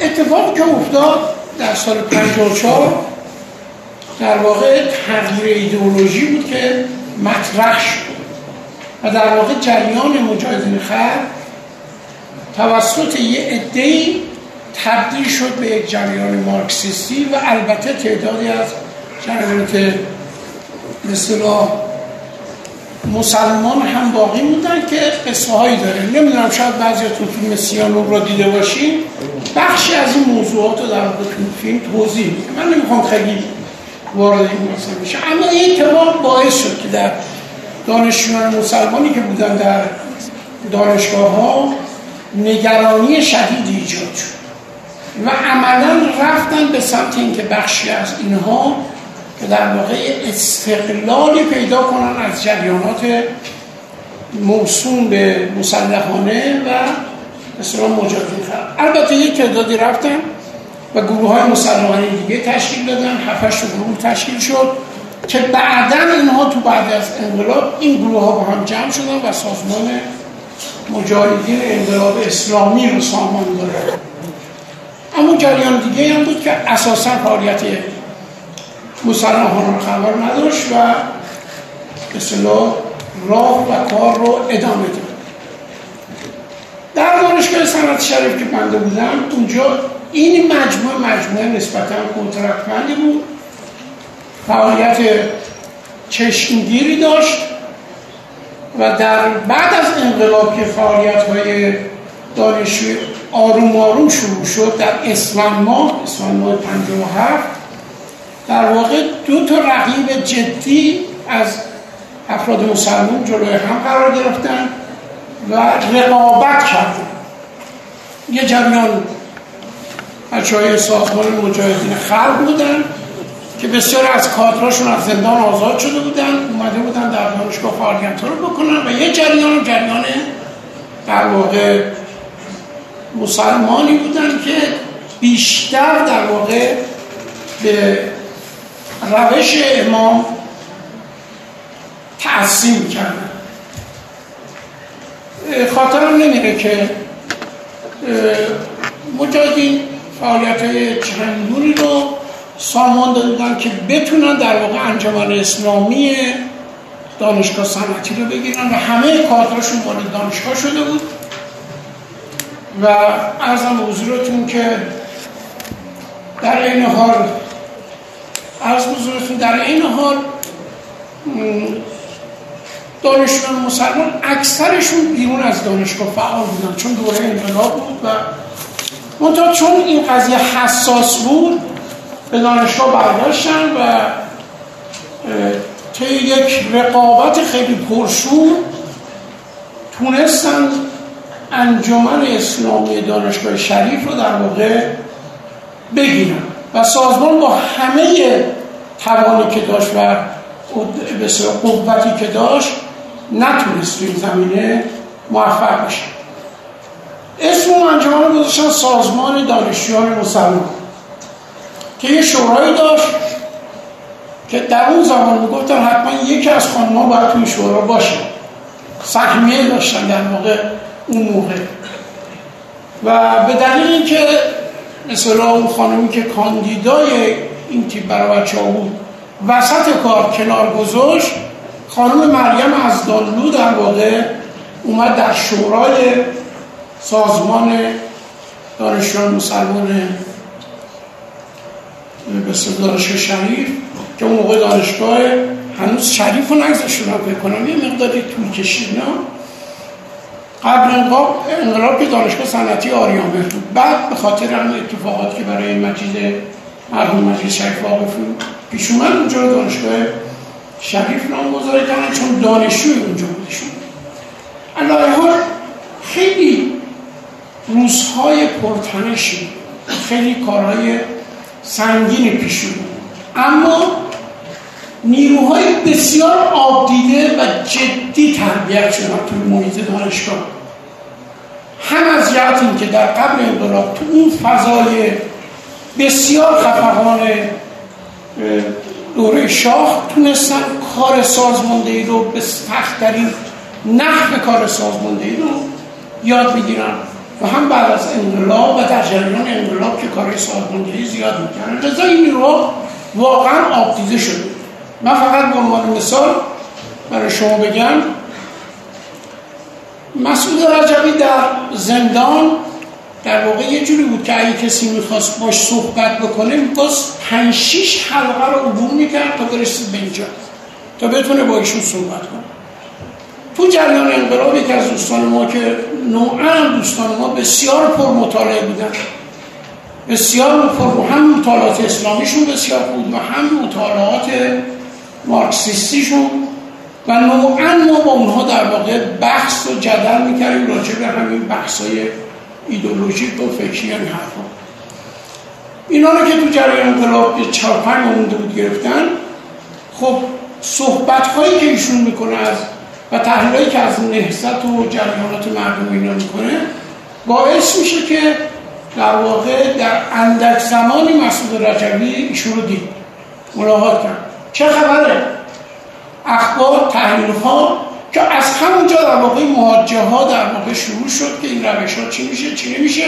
اتفاقی که افتاد در سال 54 در واقع تغییر ایدئولوژی بود که مطرح شد و در واقع جریان مجاهدین خلق توسط یه عده‌ای تبدیل شد به یک جریان مارکسیستی و البته تعدادی از جریانات مثلا مسلمان هم باقی موندن که قصه هایی داره. نمی‌دونم شاید بعضیاتون فیلم سیانو را دیده باشین. بخشی از این موضوعات رو در واقع فیلم توضیح میده من نمی‌خوام خیلی وارد این مسئله بشه اما این اتفاق باعث شد که در دانشجویان مسلمانی که بودن در دانشگاه ها نگرانی شدیدی ایجاد شد و عملا رفتن به سمت اینکه بخشی از اینها که در واقع استقلالی پیدا کنن از جریانات موسوم به مسلحانه و مثلا مجاهدین البته یک تعدادی رفتن و گروه های مسلحانه دیگه تشکیل دادن هفتش گروه تشکیل شد که بعدا اینها تو بعد از انقلاب این گروه ها با هم جمع شدن و سازمان مجاهدین انقلاب اسلامی رو سامان دادن. اما جریان دیگه هم بود که اساسا فعالیت مسلحانه خبر نداشت و اصلا راه و کار رو ادامه داد. در دانشگاه سنت شریف که بنده بودم اونجا این مجموعه مجموعه نسبتا قدرتمندی بود. فعالیت چشمگیری داشت و در بعد از انقلاب که فعالیت های دانشجوی آروم آروم شروع شد در اسفند ماه اسفند ماه 57 در واقع دو تا رقیب جدی از افراد مسلمان جلوی هم قرار گرفتن. و رقابت کردن یه جریان های سازمان مجاهدین خلق بودن که بسیار از کادراشون از زندان آزاد شده بودن اومده بودن در دانشگاه فعالیت رو بکنن و یه جریان جریان در واقع مسلمانی بودن که بیشتر در واقع به روش امام تعصیم کردن. خاطرم نمیره که مجاهدین فعالیت های چندونی رو سامان دادن که بتونن در واقع انجمن اسلامی دانشگاه صنعتی رو بگیرن و همه کادرشون وارد دانشگاه شده بود. و ارزم حضورتون که در این حال عرض حضورتون در این حال دانشجویان مسلمان اکثرشون بیرون از دانشگاه فعال بودن چون دوره انقلاب بود و منتها چون این قضیه حساس بود به دانشگاه برداشتن و طی یک رقابت خیلی پرشور تونستن انجمن اسلامی دانشگاه شریف رو در واقع بگیرن. و سازمان با همه توانی که داشت و بسیار قوتی که داشت نتونست این زمینه موفق بشه. اسم اون انجمن رو گذاشتن سازمان دانشجویان مسلمان که یه شورایی داشت که در اون زمان می‌گفتن حتما یکی از خانم‌ها باید توی شورا باشه. سهمیه داشتن در موقع اون موقع. و به دلیل اینکه مثلا اون خانمی که کاندیدای این تیپ برای بچه بود وسط کار کنار گذاشت خانم مریم از دانلو در واقع اومد در شورای سازمان دانشجویان مسلمان به دانشگاه شریف که اون موقع دانشگاه هنوز شریف رو نگذاشتون بکنم یه مقداری طول کشید نه؟ قبل انقلاب انقلاب که دانشگاه صنعتی آریان بود. بعد به خاطر اون اتفاقات که برای مجید مرحوم مجید شریف واقف پیش اومد اونجا دانشگاه شریف نامگذاری چون دانشجوی اونجا بودشون علایه خیلی روزهای پرتنشی خیلی کارهای سنگین پیش اما نیروهای بسیار آبدیده و جدی تربیت شدن توی محیط دانشگاه. هم از جهت که در قبل انقلاب تو اون فضای بسیار خفقان دوره شاه تونستن کار سازماندهی رو به سختترین نحو کار سازماندهی رو یاد می‌گیرن و هم بعد از انقلاب و در جریان انقلاب که کارهای سازماندهی زیاد می‌کنن رضا این نیروها واقعا آبدیده شده من فقط به عنوان مثال برای شما بگم مسئول رجبی در زندان در واقع یه جوری بود که اگه کسی می‌خواست باش صحبت بکنه می‌خواست پنج شیش حلقه رو عبور می‌کرد تا برسید به اینجا تا بتونه با ایشون صحبت کنه. تو جریان انقلاب یکی از دوستان ما که نوعا دوستان ما بسیار پر مطالعه بودن. بسیار پر هم مطالعات اسلامیشون بسیار بود و هم مطالعات مارکسیستیشون. و نوعا ما با اونها در واقع بحث و جدل می‌کردیم راجع به همین بحثای ایدولوژیک و فکری این حرفا. اینا رو که تو جریان انقلاب چهار پنج مونده بود گرفتن خب صحبت هایی که ایشون می‌کنه از و تحلیلایی که از نهضت و جریانات مردم اینا می‌کنه باعث میشه که در واقع در اندک زمانی مسعود رجبی ایشون رو دید ملاقات کرد. چه خبره؟ اخبار تحلیل ها که از همونجا در واقع مواجه ها در واقع شروع شد که این روش ها چی میشه چی نمیشه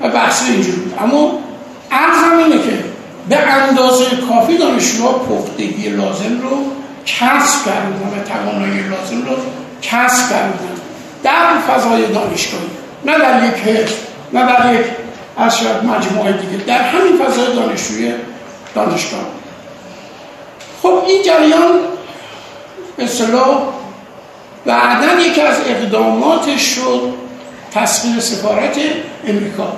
و بحث اینجور بود. اما عرضم اینه که به اندازه کافی دانشجوها پختگی لازم رو کسب کردن و توانایی لازم رو کسب کردن در فضای دانشگاهی. نه در یک حزب نه در یک از مجموعه دیگه در همین فضای دانشجوی دانشگاه. خب این جریان به صلاح بعدا یکی از اقداماتش شد تصویر سفارت امریکا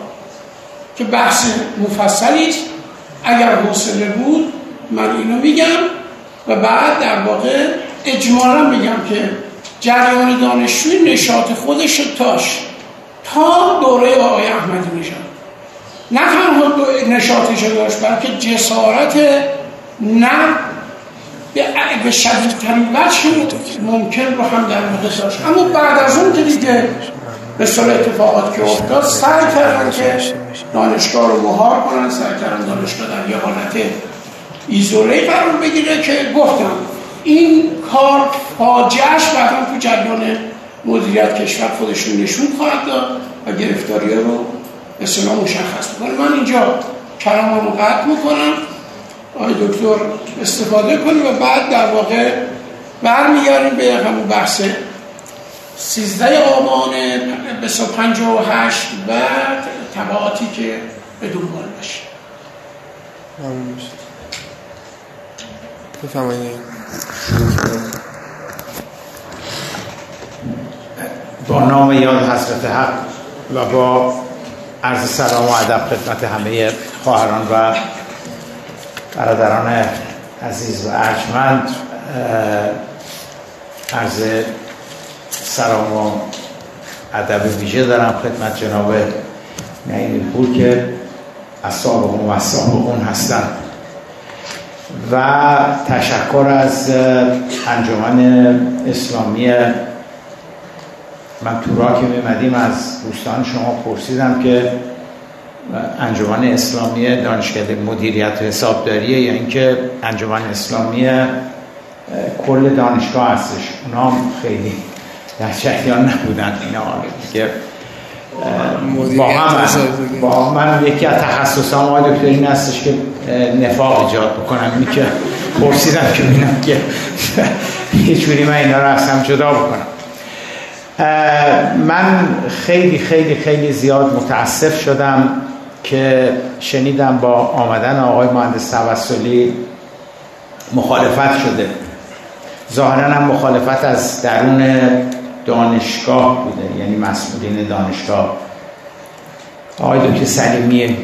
که بحث مفصلی است. اگر حوصله بود من اینو میگم و بعد در واقع اجمالا میگم که جریان دانشجوی نشاط خودش تاش تا دوره آقای احمدی نژاد. نه تنها نشاطش داشت بلکه جسارت نه به شدیدترین وجه ممکن رو هم در واقع داشت اما بعد از اون که دیگه به سال اتفاقات که افتاد سعی کردن که دانشگاه رو مهار کنن سعی کردن دانشگاه در یه حالت ایزوله قرار بگیره که گفتم این کار فاجعش بعدا تو جریان مدیریت کشور خودشون نشون خواهد داد و گرفتاری رو به مشخص بکنه. من اینجا کلاممو قطع می‌کنم. آقای دکتر استفاده کنیم و بعد در واقع برمیگردیم به همون بحث 13 آبان به هشت و تبعاتی که به دنبال باشه با نام یاد حضرت حق و با عرض سلام و ادب خدمت همه خواهران و برادران عزیز و ارجمند عرض سلام و ادب ویژه دارم خدمت جناب نعیم پور که اصاب و اون هستند و تشکر از انجمن اسلامی من تو را که میمدیم از دوستان شما پرسیدم که انجمن اسلامی دانشکده مدیریت و حسابداریه یا اینکه انجمن اسلامی کل دانشگاه هستش. اونا هم خیلی در جریان نبودن اینا. که با من, با من یکی از تخصص هم آقای دکتر این هستش که نفاق ایجاد بکنم اینی که پرسیدم که بینم که هیچ من اینا رو اصلا جدا بکنم من خیلی خیلی خیلی زیاد متاسف شدم که شنیدم با آمدن آقای مهندس توسلی مخالفت شده. ظاهرا هم مخالفت از درون دانشگاه بوده یعنی مسئولین دانشگاه. آقای دکتر سلیمی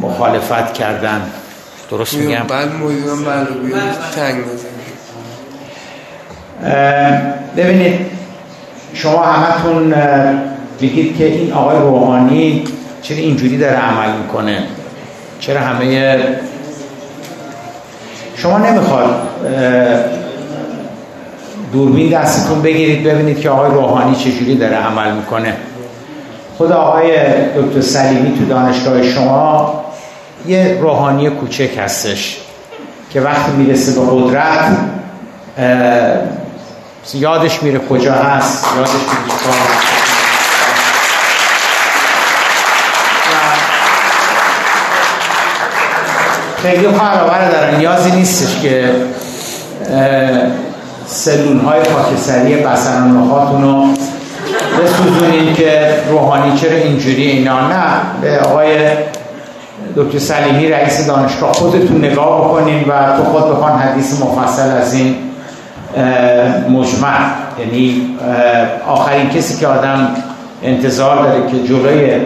مخالفت کردن. درست میگم؟ بله مویدونم بله تنگ ببینید شما همتون بگید که این آقای روحانی چرا اینجوری داره عمل می‌کنه؟ چرا همه شما نمی‌خواد دوربین دستتون بگیرید ببینید که آقای روحانی چجوری داره عمل می‌کنه. خود آقای دکتر سلیمی تو دانشگاه شما یه روحانی کوچک هستش که وقتی می‌رسه به قدرت یادش میره کجا هست یادش میره خیلی خواهر دارن. نیازی نیستش که سلول های خاکستری بسران رو بسوزونیم که روحانی چرا اینجوری اینا. نه به آقای دکتر سلیمی رئیس دانشگاه خودتون نگاه بکنین و تو خود بخوان حدیث مفصل از این مجمع. یعنی آخرین کسی که آدم انتظار داره که جلوی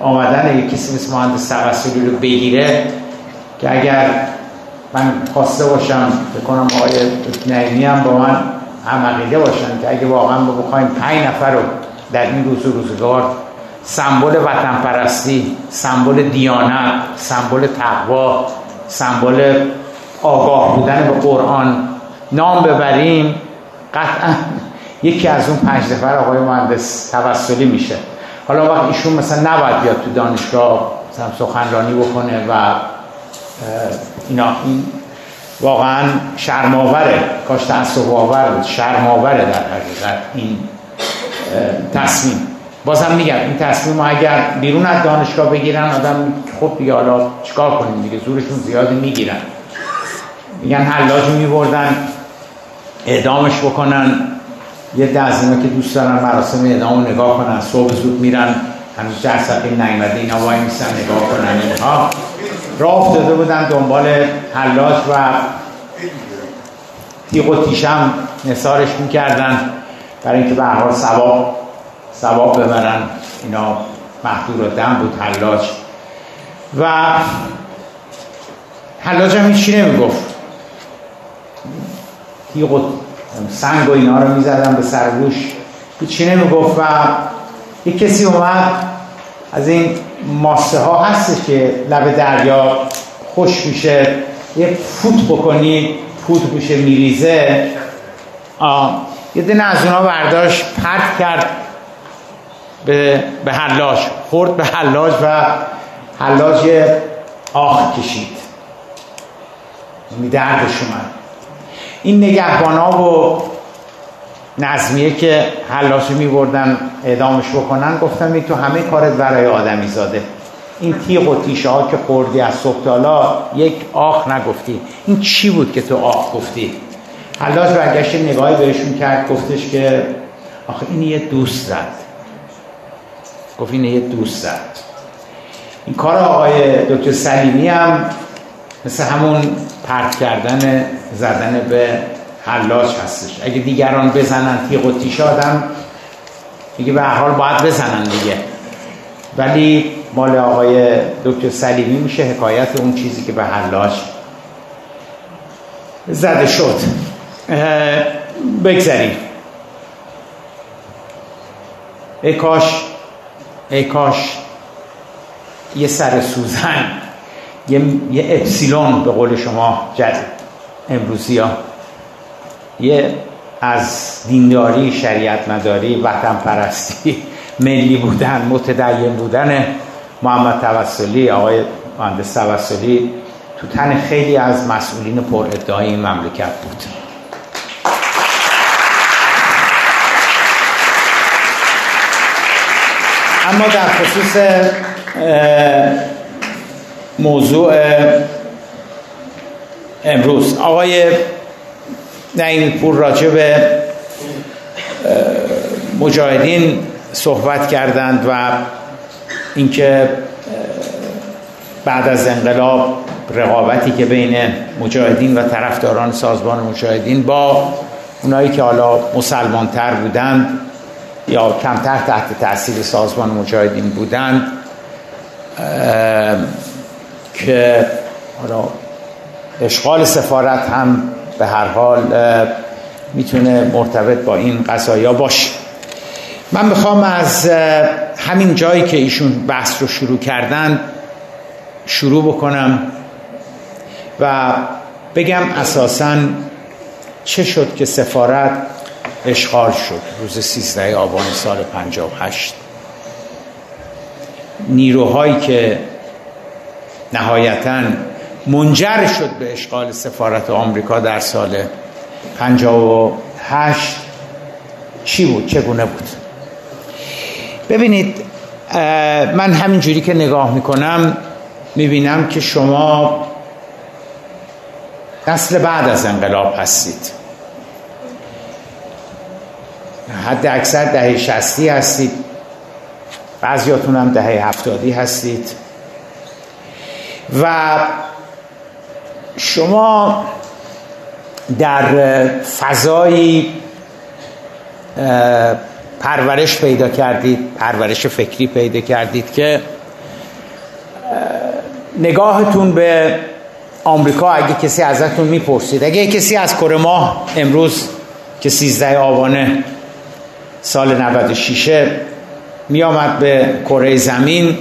آمدن یک کسی مثل مهندس توسلی رو بگیره که اگر من خواسته باشم بکنم آقای نعیمی هم با من هم باشن که اگه واقعا بخوایم پنج نفر رو در این روز و روزگار سمبل وطن پرستی سمبل دیانت سمبل تقوا سمبل آگاه بودن به قرآن نام ببریم قطعا یکی از اون پنج نفر آقای مهندس توسلی میشه. حالا وقت ایشون مثلا نباید بیاد تو دانشگاه سخنرانی بکنه و اینا این واقعا شرماوره کاش تعصب آور بود. شرماوره در حقیقت این تصمیم. بازم میگم این تصمیم اگر بیرون از دانشگاه بگیرن آدم خب دیگه حالا چیکار کنیم دیگه؟ زورشون زیاد می‌گیرن. میگن حلاج میبردن اعدامش بکنن. یه ده که دوست دارن مراسم اعدام نگاه کنن صبح زود میرن هنوز جرسقی نیمده اینا وای میسن نگاه کنن اینها. راه داده بودن دنبال حلاج و تیغ و تیشم نثارش می‌کردن. برای اینکه به حال ثواب ثواب ببرن. اینا محدور دم بود حلاج. و حلاج هم هیچی نمی‌گفت. تیغ سنگ و اینا رو می‌زدن به سرگوش هیچی نمی‌گفت و یک کسی اومد از این ماسه ها هست که لب دریا خوش میشه یه فوت بکنی فوت میشه میریزه. یه دنه از اونا برداشت پرت کرد به, به حلاج. خورد به حلاج و حلاج آخ کشید. یعنی دردش اومد. این نگهبان ها و نظمیه که حلاش می بردن اعدامش بکنن گفتم تو همه کارت برای آدمی زاده این تیغ و تیشه ها که خوردی از صبح تالا یک آخ نگفتی. این چی بود که تو آخ گفتی؟ حلاج برگشت نگاهی بهشون کرد گفتش که آخه این یه دوست زد. گفت این یه دوست زد. این کار آقای دکتر سلیمی هم مثل همون پرت کردن زدن به حلاج هستش. اگه دیگران بزنن تیغ و تیش آدم میگه به حال باید بزنن دیگه. ولی مال آقای دکتر سلیمی میشه حکایت اون چیزی که به حلاج زده شد. بگذاریم ای کاش ای کاش یه سر سوزن یه, یه اپسیلون به قول شما جد امروزی ها. یه از دینداری شریعت مداری وطن پرستی ملی بودن متدین بودن محمد توسلی آقای مهندس توسلی تو تن خیلی از مسئولین پر ادعای این مملکت بود. اما در خصوص موضوع امروز. آقای نعیم پور راجع به مجاهدین صحبت کردند و اینکه بعد از انقلاب رقابتی که بین مجاهدین و طرفداران سازمان مجاهدین با اونایی که حالا مسلمان تر بودند یا کمتر تحت تاثیر سازمان مجاهدین بودند که حالا اشغال سفارت هم به هر حال می‌تونه مرتبط با این قضایا باشه. من می‌خوام از همین جایی که ایشون بحث رو شروع کردن شروع بکنم و بگم اساسا چه شد که سفارت اشغال شد. روز 13 آبان سال 58 نیروهایی که نهایتا منجر شد به اشغال سفارت آمریکا در سال 58 چی بود؟ چگونه بود؟ ببینید من همینجوری که نگاه می‌کنم می‌بینم که شما نسل بعد از انقلاب هستید. حد اکثر دهه شستی هستید. بعضیاتون هم دهه هفتادی هستید. و شما در فضایی پرورش پیدا کردید پرورش فکری پیدا کردید که نگاهتون به آمریکا اگه کسی ازتون می‌پرسید. اگه کسی از کره ماه امروز که 13 آبانه سال 96 میامد به کره زمین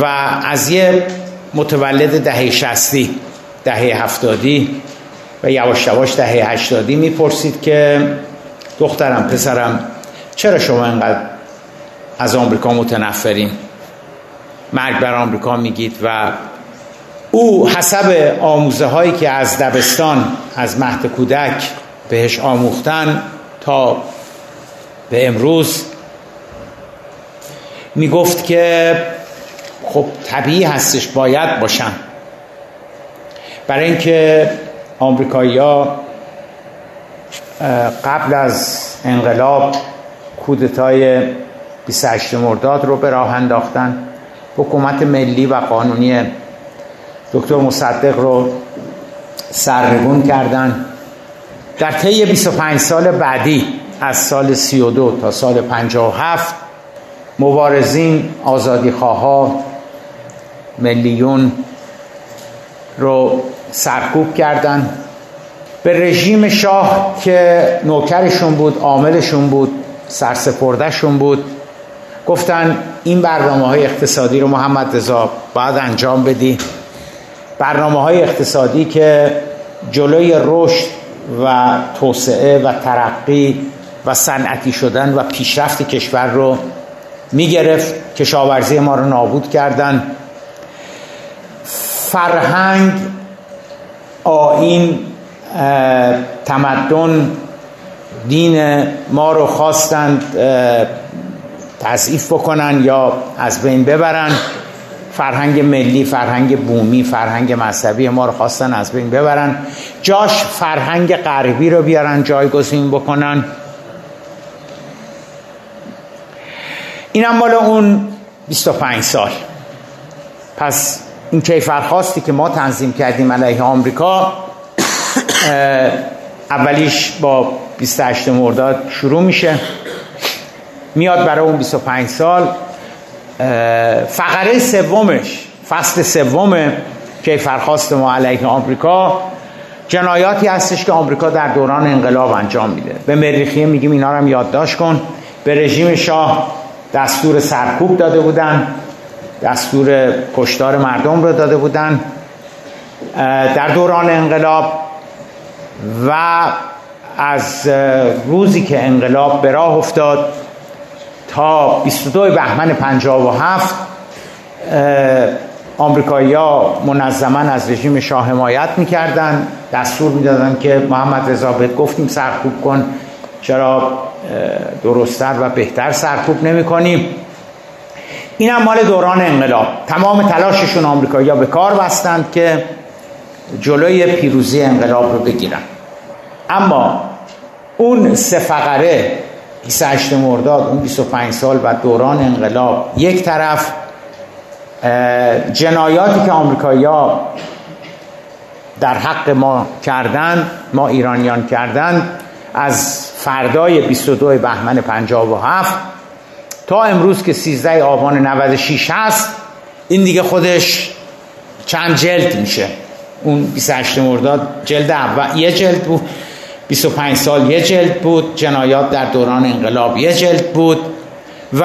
و از یه متولد دهه شستی دهه هفتادی و یواش یواش دهه هشتادی می‌پرسید که دخترم پسرم چرا شما اینقدر از آمریکا متنفرین؟ مرگ بر آمریکا میگید و او حسب آموزه هایی که از دبستان از مهد کودک بهش آموختن تا به امروز می‌گفت که خب طبیعی هستش باید باشن. برای اینکه آمریکایی قبل از انقلاب کودتای 28 مرداد رو به راه انداختن حکومت ملی و قانونی دکتر مصدق رو سرنگون کردن. در طی 25 سال بعدی از سال 32 تا سال 57 مبارزین آزادی خواه ملیون رو سرکوب کردن. به رژیم شاه که نوکرشون بود عاملشون بود سرسپردهشون بود گفتن این برنامه های اقتصادی رو محمد رضا باید انجام بدی. برنامه های اقتصادی که جلوی رشد و توسعه و ترقی و صنعتی شدن و پیشرفت کشور رو می‌گرفت. کشاورزی ما رو نابود کردن. فرهنگ آین تمدن دین ما رو خواستند تضعیف بکنن یا از بین ببرن. فرهنگ ملی فرهنگ بومی فرهنگ مذهبی ما رو خواستن از بین ببرن. جاش فرهنگ غربی رو بیارن جایگزین بکنن. اینم مال اون 25 سال. پس این کیفرخواستی که ما تنظیم کردیم علیه آمریکا اولیش با 28 مرداد شروع میشه. میاد برای اون 25 سال. فقره سومش فصل سوم کیفرخواست ما علیه آمریکا. جنایاتی هستش که آمریکا در دوران انقلاب انجام میده. به مریخیه میگیم اینا رو هم یادداشت کن. به رژیم شاه دستور سرکوب داده بودن. دستور کشتار مردم رو داده بودن. در دوران انقلاب و از روزی که انقلاب به راه افتاد تا 22 بهمن 57 آمریکایی ها منظما از رژیم شاه حمایت می‌کردن دستور می‌دادن که محمد رضا بهت گفتیم سرکوب کن چرا درستتر و بهتر سرکوب نمی کنیم این هم مال دوران انقلاب. تمام تلاششون آمریکایی ها به کار بستند که جلوی پیروزی انقلاب رو بگیرن. اما اون سه فقره 28 مرداد اون 25 سال و دوران انقلاب یک طرف جنایاتی که آمریکایی ها در حق ما کردن ما ایرانیان کردن از فردای 22 بهمن 57 امروز که 13 آبان 96 هست این دیگه خودش چند جلد میشه. اون 28 مرداد جلد اول یه جلد بود 25 سال یه جلد بود جنایات در دوران انقلاب یه جلد بود. و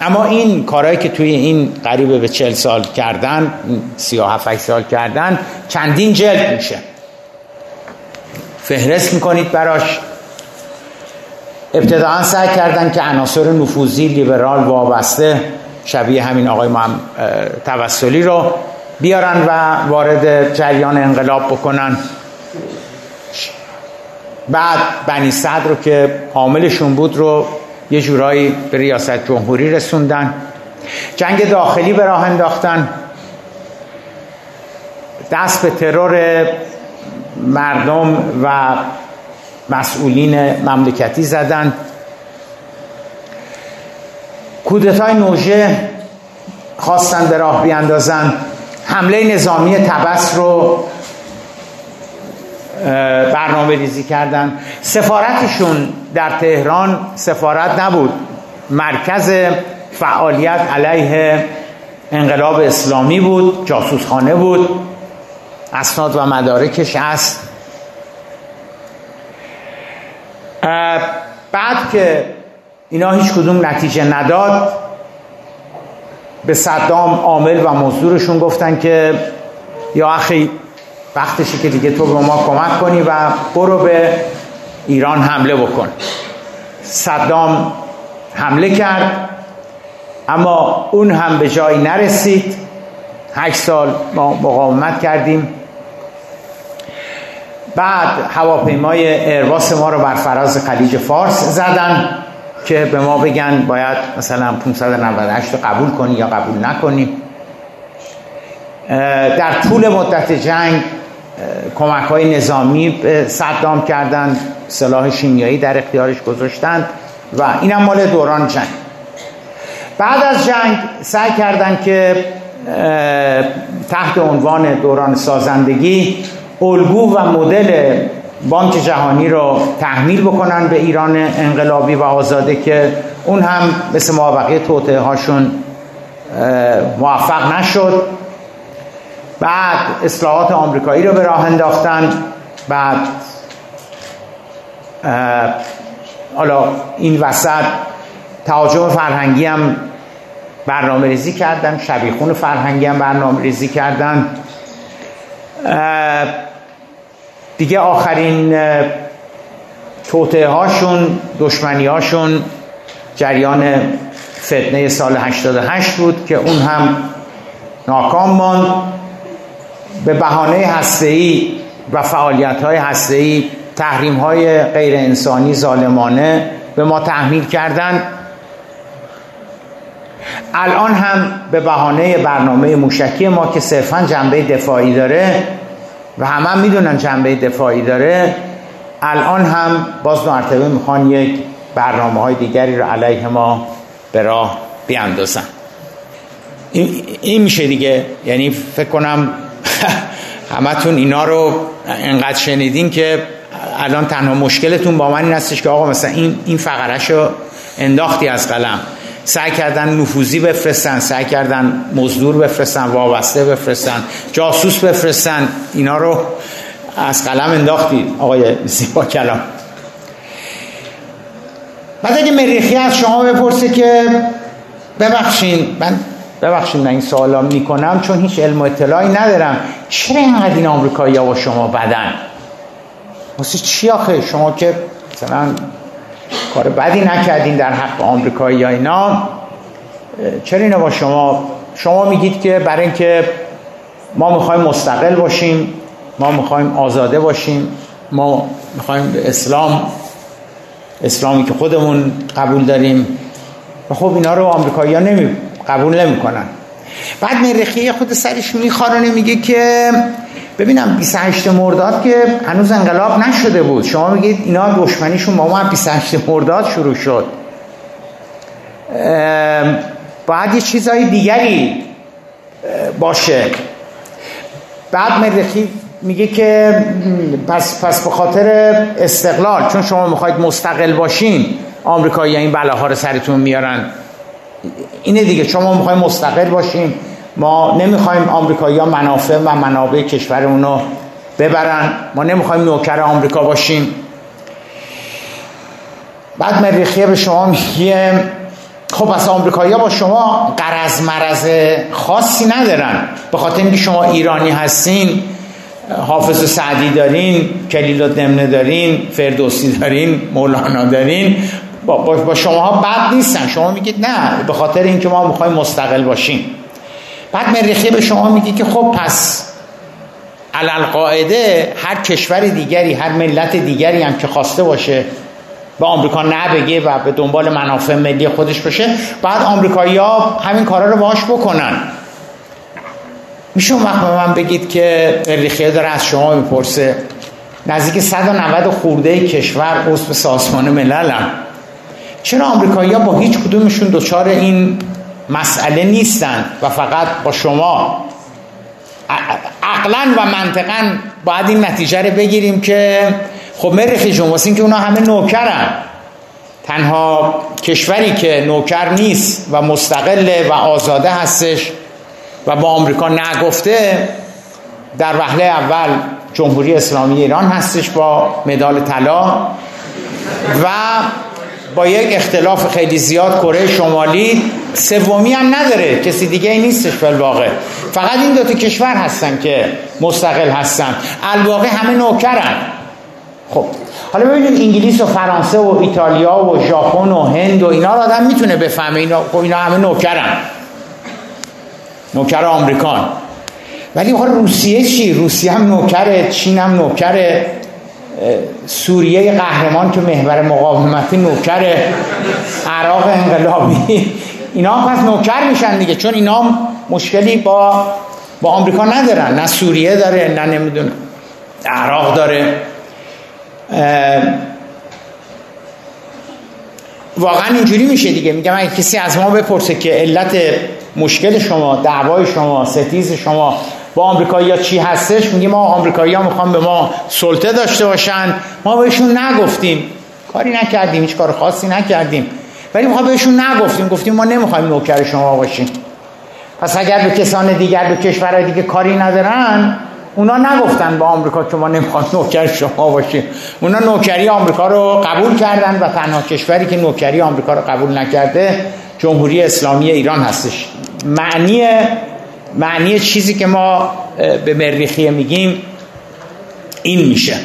اما این کارهایی که توی این قریب به 40 سال کردن 37 سال کردن چندین جلد میشه. فهرست می‌کنید براش. ابتداعا سعی کردن که عناصر نفوذی لیبرال وابسته شبیه همین آقای محمد توسلی رو بیارن و وارد جریان انقلاب بکنن. بعد بنی صدر رو که عاملشون بود رو یه جورایی به ریاست جمهوری رسوندن. جنگ داخلی به راه انداختن. دست به ترور مردم و مسئولین مملکتی زدن. کودتای نوژه خواستن به راه بیاندازن. حمله نظامی تبس رو برنامه ریزی کردن. سفارتشون در تهران سفارت نبود. مرکز فعالیت علیه انقلاب اسلامی بود جاسوسخانه بود. اسناد و مدارکش هست. بعد که اینا هیچ کدوم نتیجه نداد به صدام عامل و مزدورشون گفتن که یا اخی وقتشه که دیگه تو به ما کمک کنی و برو به ایران حمله بکن. صدام حمله کرد اما اون هم به جایی نرسید. هشت سال ما مقاومت کردیم. بعد هواپیمای ایرواس ما رو بر فراز خلیج فارس زدن که به ما بگن باید مثلا 598 رو قبول کنی یا قبول نکنی. در طول مدت جنگ کمک های نظامی صدام کردن سلاح شیمیایی در اختیارش گذاشتن و اینم مال دوران جنگ. بعد از جنگ سعی کردن که تحت عنوان دوران سازندگی الگو و مدل بانک جهانی رو تحمیل بکنن به ایران انقلابی و آزاده که اون هم مثل موافقه توطعه هاشون موفق نشد. بعد اصلاحات آمریکایی رو به راه انداختن. بعد حالا این وسط تهاجم فرهنگی هم برنامه ریزی کردن شبیخون فرهنگی هم برنامه ریزی کردن دیگه آخرین توطعه هاشون دشمنی هاشون جریان فتنه سال 88 بود که اون هم ناکام ماند. به بهانه هسته‌ای و فعالیت های هسته‌ای تحریم های غیر انسانی ظالمانه به ما تحمیل کردن. الان هم به بهانه برنامه موشکی ما که صرفا جنبه دفاعی داره و همه هم می‌دونن جنبه دفاعی داره. الان هم باز مرتبه می‌خوان یک برنامه های دیگری رو علیه ما به راه بیاندازن. این, این میشه دیگه. یعنی فکر کنم همتون اینا رو انقدر شنیدین که الان تنها مشکلتون با من این هستش که آقا مثلا این این فقرش رو انداختی از قلم. سعی کردن نفوذی بفرستن سعی کردن مزدور بفرستن وابسته بفرستن جاسوس بفرستن اینا رو از قلم انداختی آقای زیبا کلام. بعد اگه مریخی از شما بپرسه که ببخشین من ببخشید من این سوالا می‌کنم چون هیچ علم و اطلاعی ندارم. چرا اینقدر این آمریکایی با شما بدن؟ واسه چی آخه؟ شما که مثلا کار بدی نکردین در حق آمریکایی یا اینا. چرا اینا با شما؟ شما میگید که برای اینکه ما می‌خوایم مستقل باشیم ما می‌خوایم آزاده باشیم ما می‌خوایم اسلام اسلامی که خودمون قبول داریم. و خب اینا رو آمریکایی ها نمی قبول نمی‌کنن. بعد مریخی خود سرش میخوارنه میگه که ببینم 28 مرداد که هنوز انقلاب نشده بود. شما میگید اینا دشمنیشون با ما 28 مرداد شروع شد. باید یه چیزهای دیگری باشه. بعد مریخی میگه که پس, پس به خاطر استقلال چون شما می‌خواید مستقل باشین آمریکایی این بلاها رو سرتون میارن. اینه دیگه شما می‌خوایم مستقل باشیم ما نمی‌خوایم آمریکایی ها منافع و منابع کشورمون رو ببرن. ما نمی‌خوایم نوکر آمریکا باشیم. بعد مریخیه به شما میگه خب پس آمریکایی ها با شما قرض مرز خاصی ندارن. به خاطر اینکه شما ایرانی هستین حافظ و سعدی دارین کلیل دمنه دارین فردوسی دارین مولانا دارین. با, با, شما بد نیستن. شما میگید نه به خاطر اینکه ما می‌خوایم مستقل باشیم. بعد مریخی به شما میگه که خب پس علل قاعده هر کشور دیگری هر ملت دیگری هم که خواسته باشه به آمریکا نبگه و به دنبال منافع ملی خودش باشه بعد آمریکایی ها همین کارا رو باش بکنن میشه اون وقت من بگید که مریخیه داره از شما می‌پرسه نزدیک 190 خورده کشور عضو سازمان ملل هم. چرا آمریکایی ها با هیچ کدومشون دچار این مسئله نیستن و فقط با شما. عقلا و منطقا باید این نتیجه رو بگیریم که خب مریخی جون واسه که اونا همه نوکرن. تنها کشوری که نوکر نیست و مستقله و آزاده هستش و با آمریکا نگفته در وهله اول جمهوری اسلامی ایران هستش با مدال طلا و با یک اختلاف خیلی زیاد کره شمالی سومی هم نداره. کسی دیگه ای نیستش واقع. فقط این دو تا کشور هستن که مستقل هستن. الواقع همه نوکرن. خب حالا ببینید انگلیس و فرانسه و ایتالیا و ژاپن و هند و اینا رو آدم می‌تونه بفهمه. اینا خب اینا همه نوکرن. نوکر آمریکان. ولی حالا روسیه چی؟ روسیه هم نوکره چین هم نوکره. سوریه قهرمان که محور مقاومتی نوکر عراق انقلابی. اینا پس نوکر میشن دیگه چون اینا مشکلی با با آمریکا ندارن. نه سوریه داره نه نمی‌دونم عراق داره. واقعا اینجوری میشه دیگه. میگم اگه کسی از ما بپرسه که علت مشکل شما دعوای شما ستیز شما با آمریکایی ها چی هستش؟ میگیم ما آمریکایی ها می‌خوان به ما سلطه داشته باشن. ما بهشون نگفتیم. کاری نکردیم هیچ کار خاصی نکردیم. ولی ما بهشون نگفتیم. گفتیم ما نمی‌خوایم نوکر شما باشیم. پس اگر به کسان دیگر به کشورهای دیگه کاری ندارن اونا نگفتن به آمریکا که ما نمی‌خوام نوکر شما باشیم. اونا نوکری آمریکا رو قبول کردن و تنها کشوری که نوکری آمریکا رو قبول نکرده جمهوری اسلامی ایران هستش. معنی معنی چیزی که ما به مریخیه میگیم این میشه.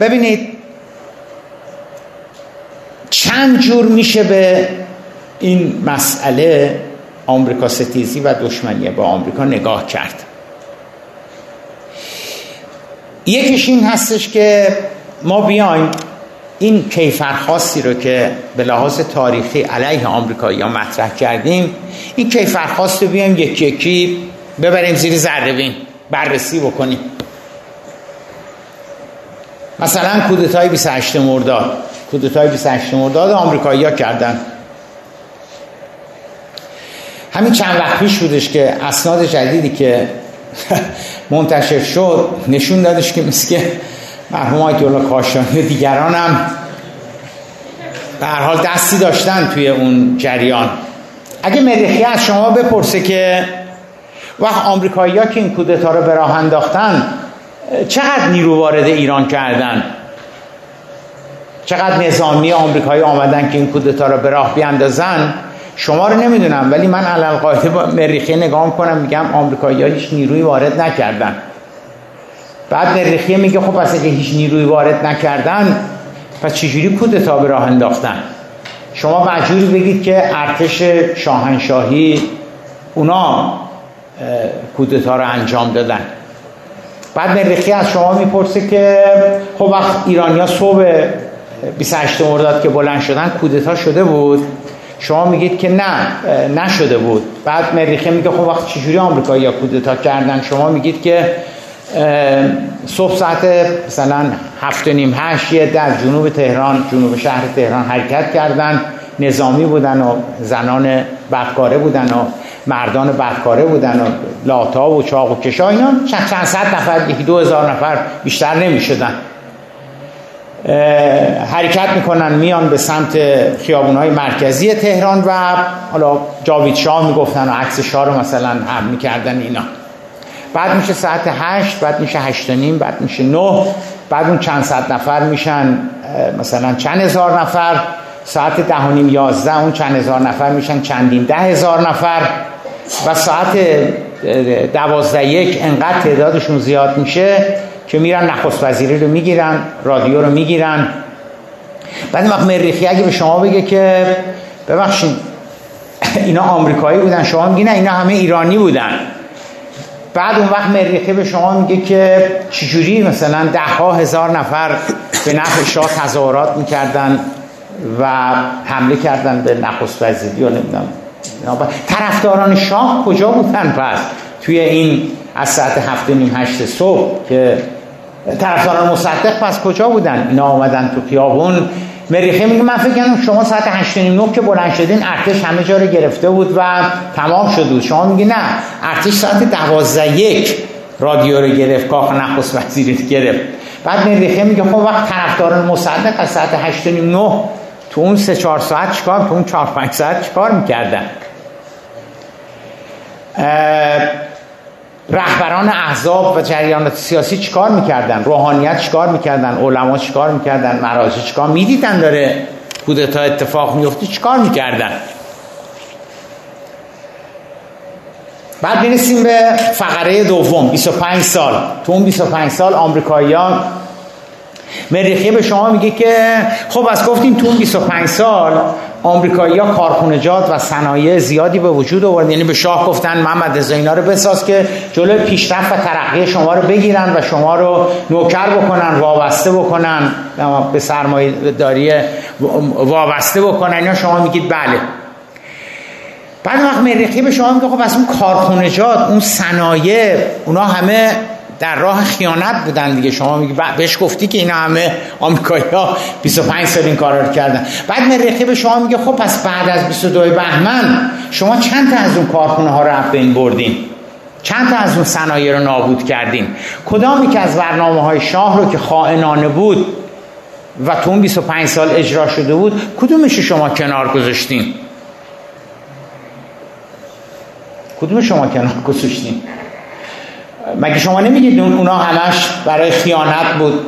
ببینید چند جور میشه به این مسئله آمریکا ستیزی و دشمنی با آمریکا نگاه کرد. یکیش این هستش که ما بیایم این کیفرخواستی رو که به لحاظ تاریخی علیه آمریکایی مطرح کردیم این کیفرخواست رو بیایم یکی یکی ببریم زیر ذره بررسی بکنیم. مثلا کودتای 28 مرداد. کودتای 28 مرداد آمریکایی ها کردن. همین چند وقت پیش بودش که اسناد جدیدی که منتشر شد نشون دادش که مثل که مرحوم آیت الله کاشانی و دیگران هم به حال دستی داشتن توی اون جریان. اگه مریخی از شما بپرسه که وقت آمریکایی ها که این کودتا رو به راه انداختن چقدر نیرو وارد ایران کردن؟ چقدر نظامی آمریکایی آمدن که این کودتا رو به راه بیاندازن؟ شما رو نمی‌دونم ولی من علل قاعده مریخی نگاه کنم میگم آمریکایی ها هیچ نیروی وارد نکردن. بعد مریخی میگه خب پس اگه هیچ نیروی وارد نکردن پس چجوری کودتا به راه انداختن؟ شما مجبوری بگید که ارتش شاهنشاهی اونا کودتا رو انجام دادن. بعد مریخی از شما می‌پرسه که خب وقت ایرانیا صبح 28 مرداد که بلند شدن کودتا شده بود؟ شما میگید که نه نشده بود. بعد مریخی میگه خب وقت چجوری آمریکایی یا کودتا کردن؟ شما میگید که صبح ساعت مثلا هفت نیم هشت در جنوب تهران جنوب شهر تهران حرکت کردن. نظامی بودن و زنان بدکاره بودن و مردان بدکاره بودن و لاتا و چاق و کشا اینا چند صد نفر یکی دو هزار نفر بیشتر نمی شدن حرکت می‌کنن میان به سمت خیابونهای مرکزی تهران و حالا جاوید شاه می‌گفتن و عکس شاه رو مثلا هم می‌کردن اینا. بعد میشه ساعت هشت بعد میشه هشت نیم بعد میشه نه بعد اون چند صد نفر میشن مثلا چند هزار نفر ساعت ده و نیم یازده اون چند هزار نفر میشن چندین ده هزار نفر و ساعت دوازده یک انقدر تعدادشون زیاد میشه که میرن نخست وزیری رو می‌گیرن رادیو رو می‌گیرن. بعد وقت مریخی اگه به شما بگه که ببخشید اینا آمریکایی بودن شما میگی نه اینا همه ایرانی بودن. بعد اون وقت مریخی به شما میگه که چجوری مثلا ده ها هزار نفر به نفع شاه تظاهرات می‌کردن و حمله کردن به نخست وزیری و نمی‌دونم. طرفداران شاه کجا بودن پس؟ توی این از ساعت هفته نیم هشت صبح که طرفداران مصدق پس کجا بودن؟ اینا آمدن تو خیابون. مریخه میگه من فکر کنم شما ساعت 8 نه که بلند شدین ارتش همه جا رو گرفته بود و تمام شده بود. شما میگه نه ارتش ساعت 12 یک رادیو رو گرفت کاخ نخست وزیری گرفت. بعد مریخه میگه خب وقت طرفداران مصدق از ساعت 8 نه. تو اون 3 4 ساعت چیکار؟ تو اون 4 5 ساعت چیکار می‌کردن؟ رهبران احزاب و جریانات سیاسی چیکار می‌کردن؟ روحانیت چیکار می‌کردن؟ علما چیکار می‌کردن؟ مراجع چیکار می‌دیدن داره؟ کودتا اتفاق میفته چیکار می‌کردن؟ بعد برسیم به فقره دوم 25 سال. تو اون 25 سال آمریکایی‌ها مریخی به شما میگه که خب از گفتیم تو اون 25 سال آمریکایی‌ها کارخونجات و صنایع زیادی به وجود آورد یعنی به شاه گفتن محمد رضا اینا رو بساز که جلوی پیشرفت و ترقی شما رو بگیرن و شما رو نوکر بکنن وابسته بکنن. به سرمایه داری وابسته بکنن. یا شما میگید بله. بعد وقت مریخی به شما میگه خب از اون کارخونجات اون صنایع اونا همه در راه خیانت بودن دیگه. شما میگی بهش گفتی که اینا همه آمریکایی ها 25 سال این کار رو کردن. بعد مریخی به شما میگه خب پس بعد از 22 بهمن شما چند تا از اون کارخونه ها رو بین بردین؟ چند تا از اون صنایع رو نابود کردین؟ کدامی که از برنامه های شاه رو که خائنانه بود و تو اون 25 سال اجرا شده بود کدومش شما کنار گذاشتین؟ کدوم شما کنار گذاشتین؟ مگه شما نمیگید اونا همش برای خیانت بود؟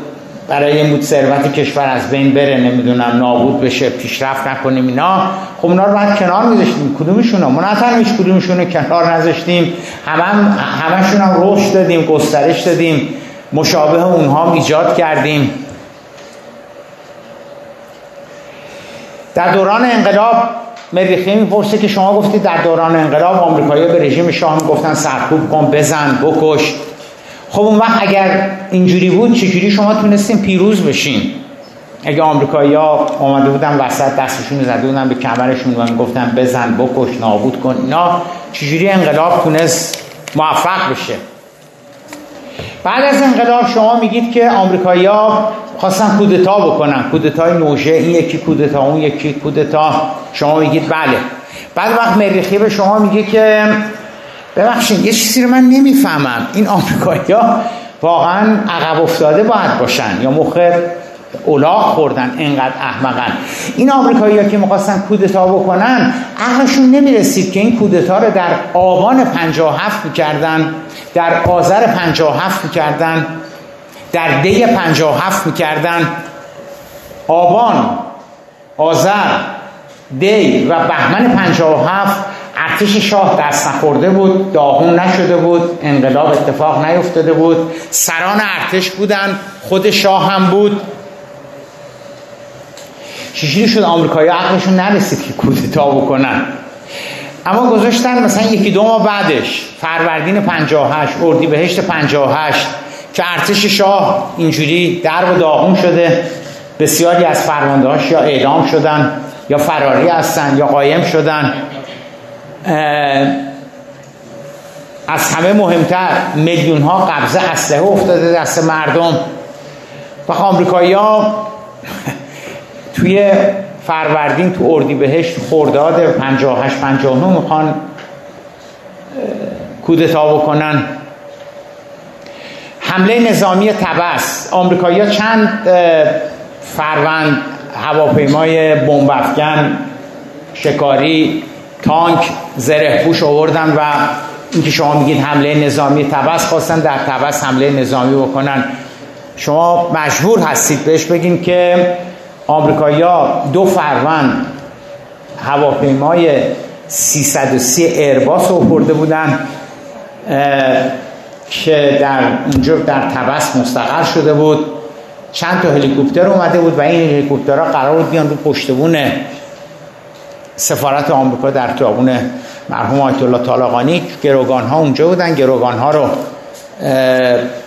برای این بود ثروت کشور از بین بره نمی‌دونم نابود بشه پیشرفت نکنیم اینا؟ خب اونا رو باید کنار میذاشتیم. کدومشون ما نه هیچ کدومشون رو کنار نذاشتیم. همه هم همشون هم رشد دادیم گسترش دادیم. مشابه اونها ایجاد کردیم. در دوران انقلاب مریخی می‌پرسه که شما گفتید در دوران انقلاب آمریکایی به رژیم شاه گفتن سرکوب کن بزن بکش. خب اون وقت اگر اینجوری بود چجوری شما تونستین پیروز بشین؟ اگه آمریکایی ها آمده بودن وسط دستشون زده بودن به کمرشون و گفتن بزن بکش نابود کن اینا چجوری انقلاب تونست موفق بشه؟ بعد از انقلاب شما میگید که آمریکایی ها خواستن کودتا بکنن. کودتای نوژه این یکی کودتا اون یکی کودتا. شما میگید بله. بعد وقت مریخی به شما میگه که ببخشید یه چیزی رو من نمی‌فهمم. این آمریکایی ها واقعا عقب افتاده باید باشن یا مخ اولاغ خوردن انقدر احمقن. این آمریکایی ها که می‌خواستن کودتا بکنن عقلشون نمی‌رسید که این کودتا رو در آبان 57 می‌کردن در آذر 57 می‌کردن در دی 57 می‌کردن. آبان آذر دی و بهمن 57 ارتش شاه دست نخورده بود داغون نشده بود انقلاب اتفاق نیفتاده بود. سران ارتش بودن خود شاه هم بود. چجوری شد آمریکایی؟ عقلشون نرسید که کودتا بکنن. اما گذاشتن مثلا یکی دو ماه بعدش فروردین 58 اردیبهشت 58 که ارتش شاه اینجوری در و داغون شده. بسیاری از فرماندهاش یا اعدام شدن یا فراری هستن یا قایم شدن. از همه مهمتر میلیون ها قبضه اسلحه افتاده دست مردم. و آمریکایی ها توی فروردین تو اردی بهشت خورداد 58 59 می‌خوان کودتا بکنن. حمله نظامی تبس. آمریکایی‌ها چند فروند هواپیمای بمب شکاری تانک زره پوش آوردن و اینکه شما میگید حمله نظامی تبس خواستن در تبس حمله نظامی بکنن. شما مجبور هستید بهش بگین که آمریکایی‌ها دو فروند هواپیمای 330 ایرباس آورده بودن که در اونجا در تبس مستقر شده بود. چند تا هلیکوپتر اومده بود و این هلیکوپترها قرار بود بیان رو پشتبون سفارت آمریکا در خیابون مرحوم آیت الله طالقانی. گروگان ها اونجا بودن گروگان ها رو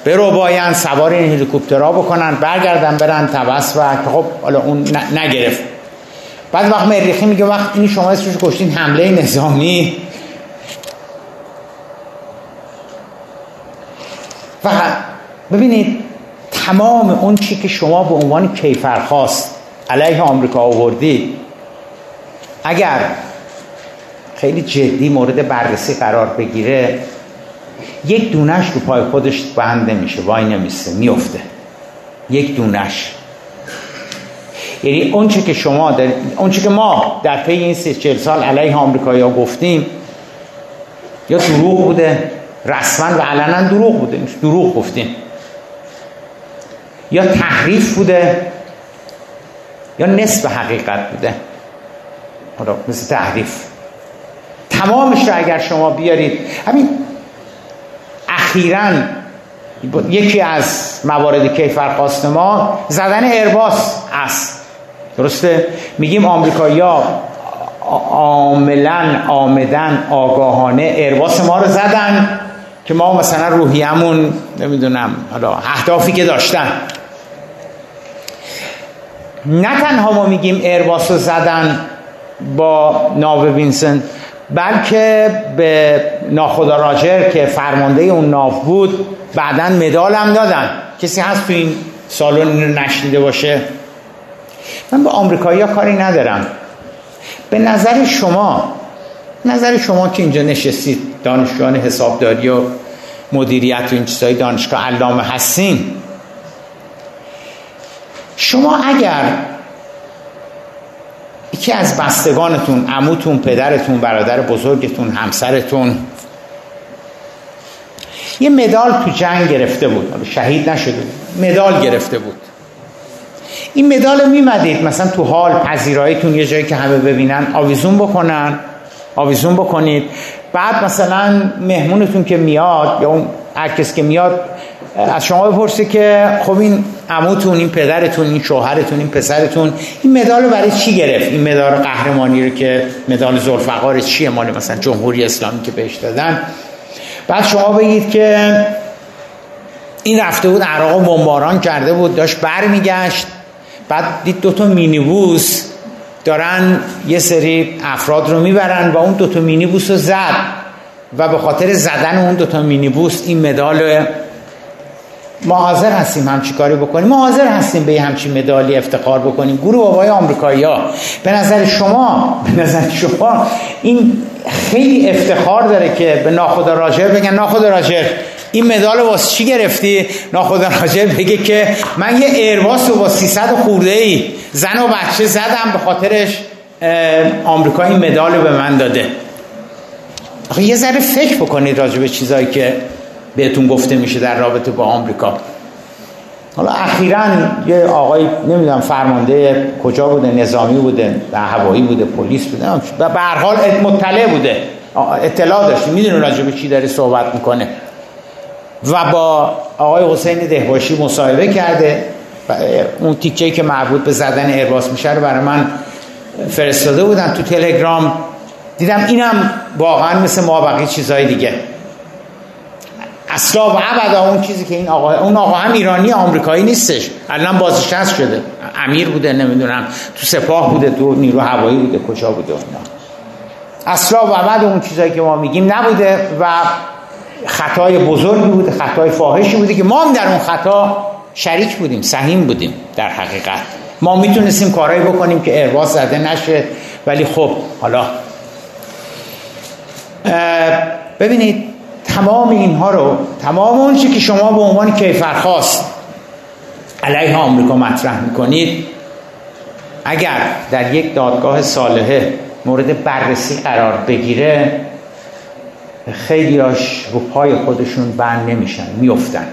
برو باین سوار این هلیکوپترها بکنن برگردن برن تبس و خب حالا اون نگرفت. بعد وقت مریخی میگه وقت اینی شما اسمش کشتین حمله نظامی. و ببینید تمام اون چی که شما به عنوان کیفرخواست علیه آمریکا آوردید اگر خیلی جدی مورد بررسی قرار بگیره یک دونش رو پای خودش بند نمیشه وای نمیسته میفته یک دونش. یعنی اونچه که شما در اونچه که ما در پی این سی چهل سال علیه آمریکایی گفتیم یا دروغ بوده رسما و علنا دروغ بوده. دروغ گفتیم. یا تحریف بوده یا نصف حقیقت بوده. مثل تحریف. تمامش رو اگر شما بیارید همین اخیرا یکی از موارد کیفرخواست ما زدن ارباس است. درسته؟ میگیم آمریکایی‌ها عاملا آمدن آگاهانه ارباس ما رو زدن که ما مثلا روحیمون نمی‌دونم حالا اهدافی که داشتن. نه تنها ما میگیم ارباس رو زدن با ناو وینسن بلکه به ناخدا راجر که فرمانده اون ناو بود بعدا مدال هم دادن. کسی هست تو این سالن نشنیده باشه؟ من به آمریکایی ها کاری ندارم. به نظر شما نظر شما که اینجا نشستید دانشجویان حسابداری و مدیریت و این چیزهای دانشگاه علامه هستین شما اگر یکی از بستگانتون عموتون پدرتون برادر بزرگتون همسرتون. یه مدال تو جنگ گرفته بود. شهید نشده مدال گرفته بود. این مدال میمدید مثلا تو حال پذیراییتون یه جایی که همه ببینن آویزون بکنن. آویزون بکنید. بعد مثلا مهمونتون که میاد یا اون هر که میاد از شما بپرسه که خب این عموتون این پدرتون این شوهرتون این پسرتون این مدال رو برای چی گرفت؟ این مدال قهرمانی رو که مدال ذوالفقار چیه؟ مال مثلا جمهوری اسلامی که بهش دادن. بعد شما بگید که این رفته بود عراق بمباران کرده بود داشت برمیگشت. بعد دید دوتا مینیبوس دارن یه سری افراد رو می‌برن و اون دوتا مینیبوس رو زد. و به خاطر زدن اون دوتا مینیبوس این مدال ما حاضر هستیم همچی کاری بکنیم. ما حاضر هستیم به همچی مدالی افتخار بکنیم. گروه بابای آمریکایی ها به نظر شما به نظر شما این خیلی افتخار داره که به ناخدا راجر بگن. ناخدا راجر این مدال واسه چی گرفتی؟ ناخدا راجر بگه که من یه ایرباس با 300 خورده ای زن و بچه زدم به خاطرش آمریکا این مدال به من داده. آخه یه ذره فکر بکنید راجع به چیزایی که بهتون گفته میشه در رابطه با آمریکا. حالا اخیرا یه آقای نمی‌دونم فرمانده کجا بوده نظامی بوده هوایی بوده پلیس بوده و به هر حال مطلع بوده. اطلاع داشت می‌دونه راجع به چی داره صحبت می‌کنه. و با آقای حسین دهباشی مصاحبه کرده. اون تیکه که مربوط به زدن ارباس میشه رو برای من فرستاده بودن تو تلگرام. دیدم اینم واقعا مثل ما بقیه چیزهای دیگه. اصلا و ابدا اون چیزی که این آقا اون آقا هم ایرانی آمریکایی نیستش. الان بازنشسته شده. امیر بوده نمی‌دونم. تو سپاه بوده تو نیرو هوایی بوده کجا بوده اینا اصلا و ابدا اون چیزایی که ما میگیم نبوده و خطای بزرگی بوده خطای فاحشی بوده که ما هم در اون خطا شریک بودیم سهیم بودیم در حقیقت. ما می‌تونستیم کارهایی بکنیم که ارواز زده نشه. ولی خب حالا ببینید تمام اینها رو تمام اون که شما به عنوان کیفرخواست علیه آمریکا مطرح می‌کنید اگر در یک دادگاه صالحه مورد بررسی قرار بگیره خیلیاش رو پای خودشون بند نمیشن میفتن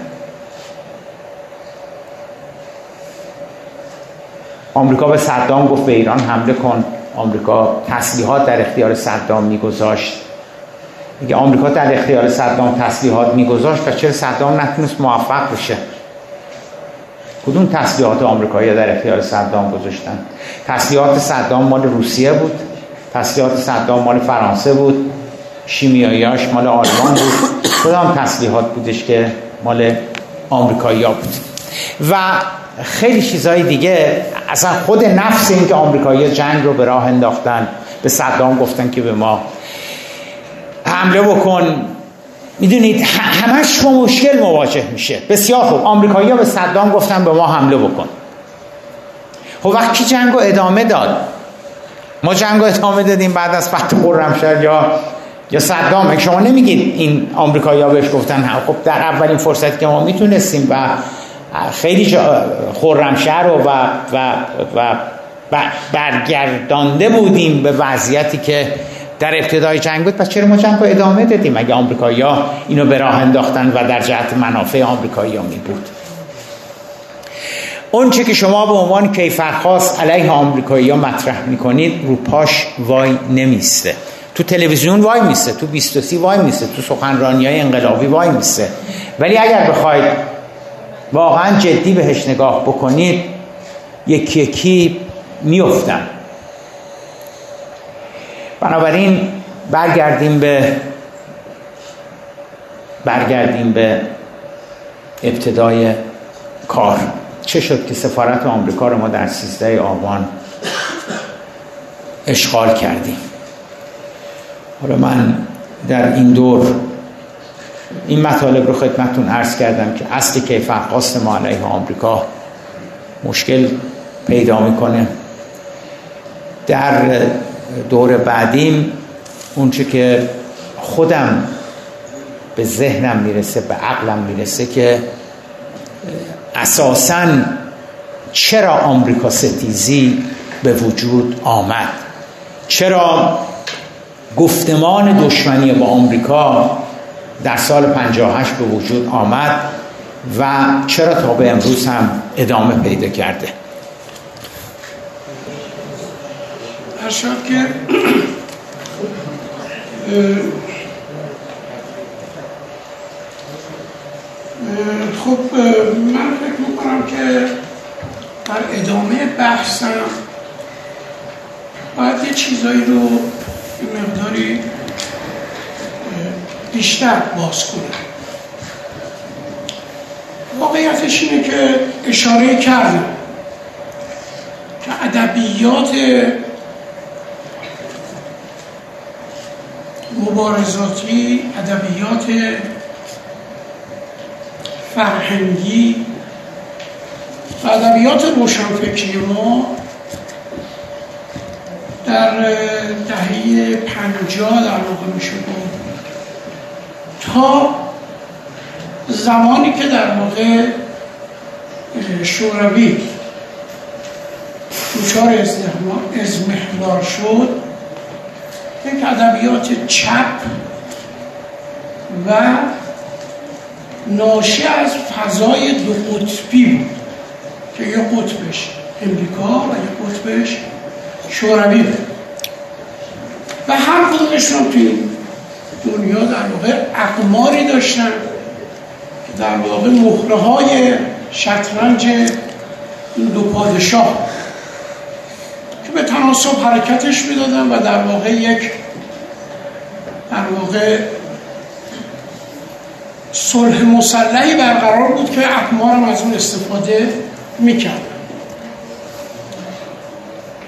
آمریکا به صدام گفت به ایران حمله کن. آمریکا تسلیحات در اختیار صدام میگذاشت. میگه آمریکا در اختیار صدام تسلیحات میگذاشت و چرا صدام نتونست موفق بشه. کدوم تسلیحات آمریکایی در اختیار صدام گذاشتن؟ تسلیحات صدام مال روسیه بود. تسلیحات صدام مال فرانسه بود. شیمیاییاش مال آلمان بود. کدام تسلیحات بودش که مال آمریکایی بود؟ و خیلی چیزهای دیگه اصلا خود نفس این که آمریکایی جنگ رو به راه انداختن به صدام گفتن که به ما حمله بکن. می‌دونید همش با مشکل مواجه میشه. بسیار خوب. آمریکایی‌ها به صدام گفتن به ما حمله بکن. خب وقتی جنگ ادامه داد ما جنگ ادامه دادیم بعد از فتح خرمشهر یا یا صدام. شما نمیگید این آمریکایی‌ها بهش گفتن خب در اولین فرصتی که ما می‌تونستیم و خیلی خرمشهر رو و, و, و برگردانده بودیم به وضعیتی که در ابتدای جنگ بود پس چرا ما جنگ رو ادامه دادیم؟ اگه آمریکایی‌ها اینو به راه انداختن و در جهت منافع آمریکایی‌ها می بود. اون چه که شما به عنوان کیفرخواست علیه آمریکایی‌ها مطرح می‌کنید رو پاش وای نمیسته. تو تلویزیون وای میسته تو 23 وای میسته تو سخنرانی های انقلابی وای میسته. ولی اگر بخواید واقعا جدی بهش نگاه بکنید یکی یکی میفتن بنابراین برگردیم به برگردیم به ابتدای کار. چه شد که سفارت آمریکا رو ما در 13 آبان اشغال کردیم؟ حالا من در این دور این مطالب رو خدمتتون عرض کردم که اصل کیف خواست ما علیه آمریکا مشکل پیدا می‌کنه. در دور بعدیم اونچه که خودم به ذهنم می‌رسه به عقلم می‌رسه که اساسا چرا آمریکا ستیزی به وجود آمد؟ چرا گفتمان دشمنی با آمریکا در سال 58 به وجود آمد و چرا تا به امروز هم ادامه پیدا کرده؟ شد که خب من فکر می‌کنم که در ادامه بحثم باید یه چیزایی رو مقداری بیشتر باز کنم. واقعیتش اینه که اشاره کردم که ادبیات مبارزاتی ادبیات فرهنگی و ادبیات روشنفکری ما در دهه پنجاه در واقع میشه تا زمانی که در واقع شوروی دچار ازمهلال شد یک ادبیات چپ و ناشی از فضای دو قطبی بود که یک قطبش امریکا و یک قطبش شوروی بود. و هر کدومشون توی دنیا در واقع اقماری داشتن که در واقع مهره های شطرنج این دو پادشاه به تناسب حرکتش می‌دادن و در واقع یک در واقع صلح مسلحی برقرار بود که اقمار هم از اون استفاده می‌کرد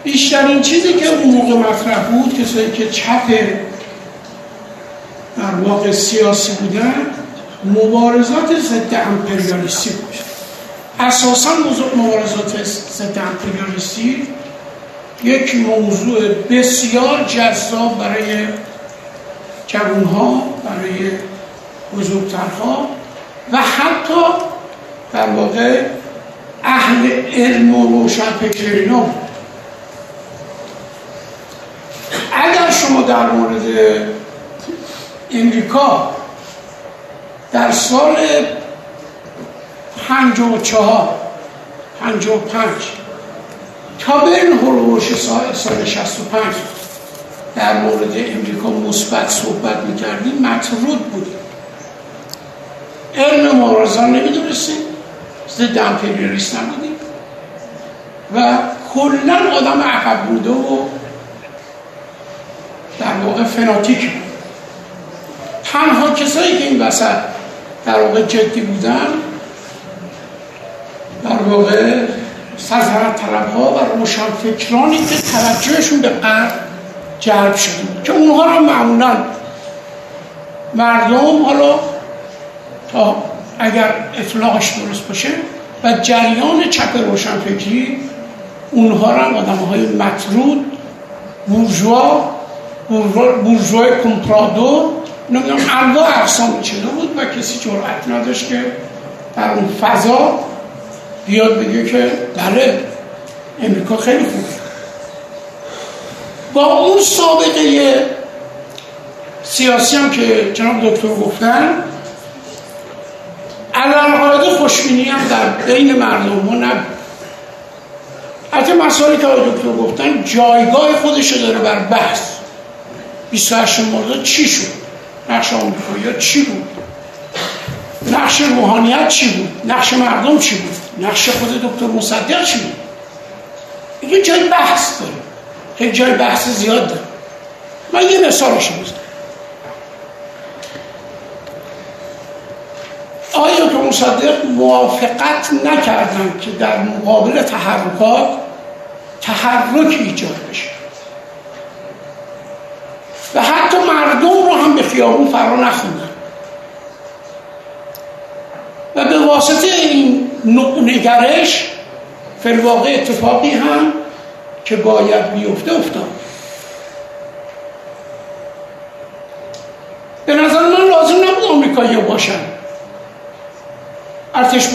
بیشترین چیزی که اون موقع مطرح بود کسایی که چپ در واقع سیاسی بودن مبارزات ضد امپریالیستی بود. اساسا مبارزات ضد امپریالیستی یک موضوع بسیار جذاب برای جوانها برای بزرگترها و حتی در واقع اهل علم و روشنفکرینا بود اگر شما در مورد امریکا در سال پنج و چهار پنج و پنج تا بین هلوش سال, سال شست و پنج. در مورد امریکا مثبت صحبت می‌کردیم مطرود بودیم. علم مبارزان نمی‌دونستیم. ضد امپریالیست نبودیم. و کلا آدم عقب بوده و در واقع فناتیک. تنها کسایی که این وسط در واقع جدی بودن در واقع سلطنت طلب ها و روشنفکرانی که توجهشون به غرب جلب شده که اونها رو معمولا مردم حالا تا اگر اطلاقش درست باشه و جریان چپ روشنفکری اونها را آدم های مطرود بورژوا بورژوای کمپرادور نمی‌دونم انواع اقسام چیزا بود و کسی جرأت نداشت که در اون فضا بیاد بگه که بله امریکا خیلی خوبه. با اون سابقه سیاسی هم که جناب دکتر گفتن علالقاعده خوشبینی هم در بین مردم ما نبود. حتی مسائلی که دکتر گفتن جایگاه خودش داره بر بحث. 28 مرداد چی شد؟ نقش آمریکایی چی بود؟ نقش روحانیت چی بود؟ نقش مردم چی بود؟ نقش خود دکتر مصدق چی بود؟ یه جای بحث داره. خیلی جای بحث زیاد داره. من یه مثالش بزنم. آیا که مصدق موافقت نکردن که در مقابل تحرکات تحرک ایجاد بشه؟ و حتی مردم رو هم به خیابون فرا نخوندن. و به واسطه این نگرش فلواقع اتفاقی هم که باید بیفته افتاد. به نظر من لازم نبود آمریکایی باشن. ارتش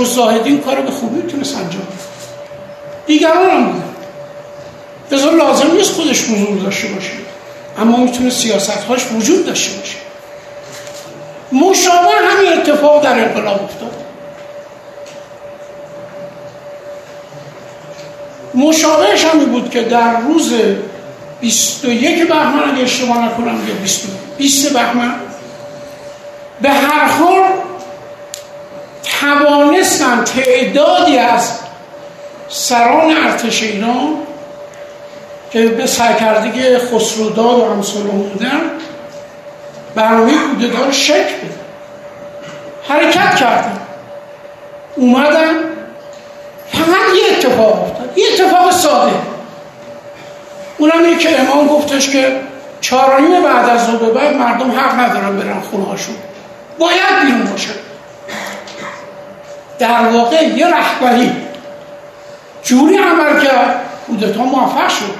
این کار به خوبی می‌تونست انجام دیگران هم بودن. بذار لازم نیست خودش حضور داشته باشه اما می‌تونه سیاست هاش وجود داشته باشه. مشابه همین اتفاق در انقلاب افتاد. مشابهش همی بود که در روز 21 بهمن اگه اشتباه نکنم یا 20 بهمن به هر حال توانستن تعدادی از سران ارتش ایران که به سرکردگی خسروداد و همسال بودن برنامه کودتا شکل بده حرکت کردن. اومدن فقط یه اتفاق افتاد. یه اتفاق ساده. اونم اینه که امام گفتش که چهارانیم بعد از به بعد مردم حق ندارن برن خونه هاشون باید بیرون باشن در واقع یه رهبری جوری عمل کرد کودتا موفق شد.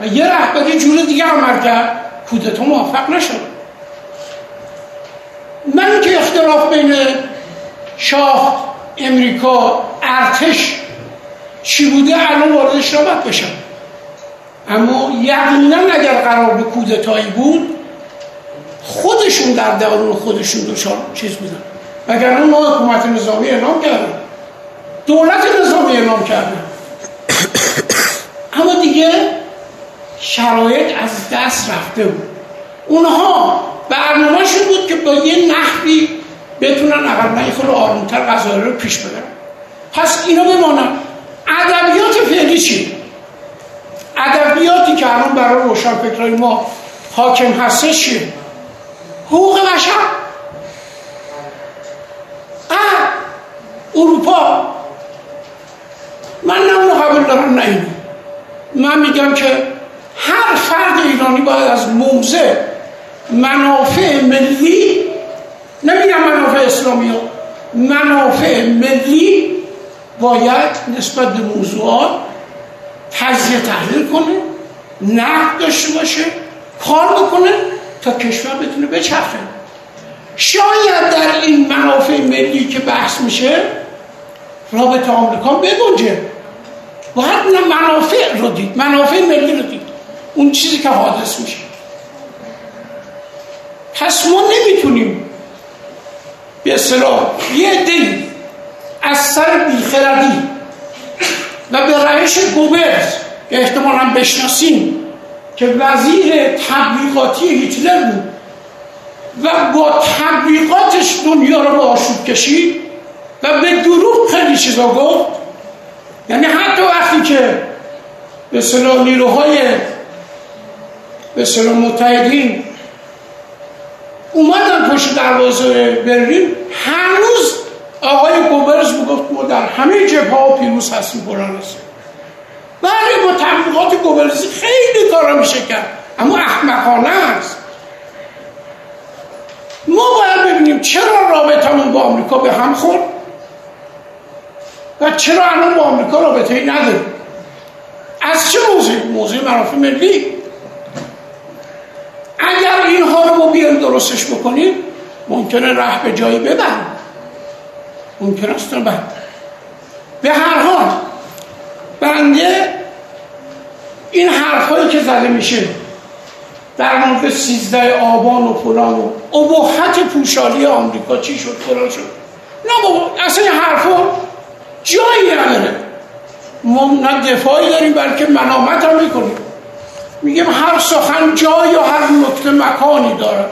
و یه رهبری جوری دیگه عمل کرد کودتا موفق نشد. من که اختلاف بین شاه امریکا ارتش چی بوده الان واردش را بشم. اما یقینا اگر قرار به کودتایی بود خودشون در درون خودشون دچار چیز بودن. وگرنه ما حکومت نظامی اعلام کردیم. دولت نظامی اعلام کردیم اما دیگه شرایط از دست رفته بود. اونها برنامهشون بود که با یه نحوی بتونن اقل نه خود آرومتر قضایی رو پیش ببرن. پس اینا بمانم ادبیات فعلی چی؟ ادبیاتی که الان برای روشن فکرهای ما حاکم هستش چیه؟ حقوق بشر اروپا من نه اونو دارم نه اینو من میگم که هر فرد ایرانی باید از موزه منافع ملی نمیگم منافع اسلامی ها منافع ملی باید نسبت به موضوعات تجزیه تحلیل کنه نقد داشته باشه کار بکنه تا کشور بتونه بچرخه. شاید در این منافع ملی که بحث میشه رابطه آمریکا بگنجه. باید منافع رو دید منافع ملی رو دید. اون چیزی که حادث میشه. پس ما نمی‌تونیم به اصطلاح یه دی از سر بیخردی و به روش گوبرز که احتمالا بشناسیم که وزیر تبلیغاتی هیتلر بود و با تبلیغاتش دنیا رو به آشوب کشید و به دروغ خیلی چیزا گفت. یعنی حتی وقتی که به صلاح نیروهای به صلاح متحدین اومدن پشت دروازه برلین هنوز آقای گوبرز می‌گفت ما در همه جبه ها پیروز هستیم قرآن هستیم بله با تبلیغات گوبرزی خیلی کارا میشه کرد اما احمقانه است. ما باید ببینیم چرا رابطمون با آمریکا به هم خورد و چرا الان با آمریکا رابطه ای نداریم. از چه موضوع؟ موضوع منافع ملی. اگر اینها رو ما بیایم درستش بکنیم ممکنه راه به جایی ببریم. ممکن است به هر حال بنده این حرفهایی که زده میشه در مورد سیزده آبان و فلان و ابهت پوشالی آمریکا چی شد فلان شد. نه بابا اصلا این حرفا جایی نداره. ما نه دفاعی داریم بلکه منامت هم می‌کنیم. میگیم هر سخن جای و هر نکته مکانی داره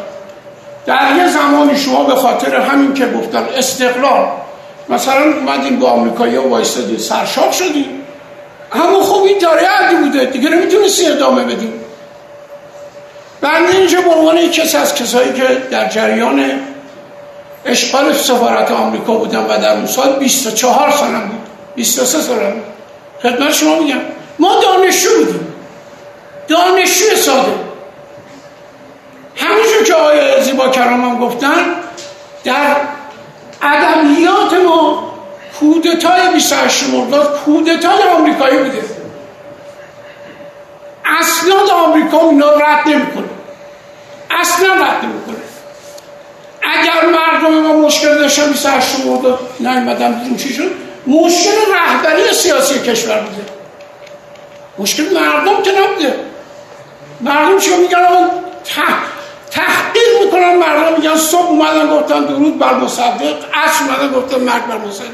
در یه زمانی شما به خاطر همین که گفتن استقلال مثلا اومدیم با آمریکایی وایستادیم سرشاب شدیم. اما خب این داره عدی بوده. دیگه نمی‌تونستی ادامه بدیم بنده اینجا به عنوان کسی از کسایی که در جریان اشغال سفارت آمریکا بودم و در اون سال 24 سالم بود. 23 سالم بود. خدمت شما میگم. ما دانشجو بودیم. دانشجو ساده. همونجور که آقای زیبا کرام هم گفتن در ادبیات ما کودتای 28 مرداد کودتای آمریکایی بوده. اصلا آمریکا اینا رد نمی‌کنه. اصلا رد نمی‌کنه. اگر مردم ما مشکل داشتن 28 مرداد نیومدن بیرون چی شد؟ مشکل رهبری سیاسی کشور بوده. مشکل مردم که نبوده. مردم چه میگن؟ تحقیر می‌کنن مردم میگن صبح اومدن گفتن درود بر مصدق عصر اومدن گفتن مرگ بر مصدق.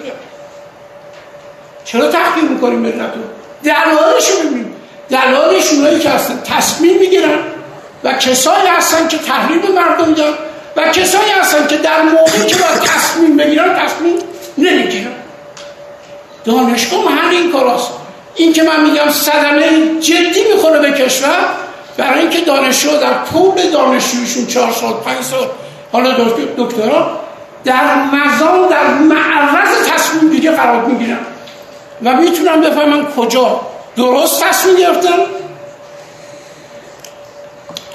چرا تحقیر می‌کنیم ملت رو دلالش رو ببینیم دلالش اونایی که هستن تصمیم می‌گیرن و کسایی هستن که تحلیل مردم میدن و کسایی هستن که در موقعی که باید تصمیم بگیرن تصمیم نمی‌گیرن. دانشگاه این کاراست. این که من میگم صدمه جدی می‌خوره به کشور برای اینکه دانشجو در طول دانشجویشون چهار سال پنج سال حالا دکترا در مزان در معرض تصمیم گیری قرار می‌گیرن. و می‌تونم بفهمم کجا درست تصمیم گرفتن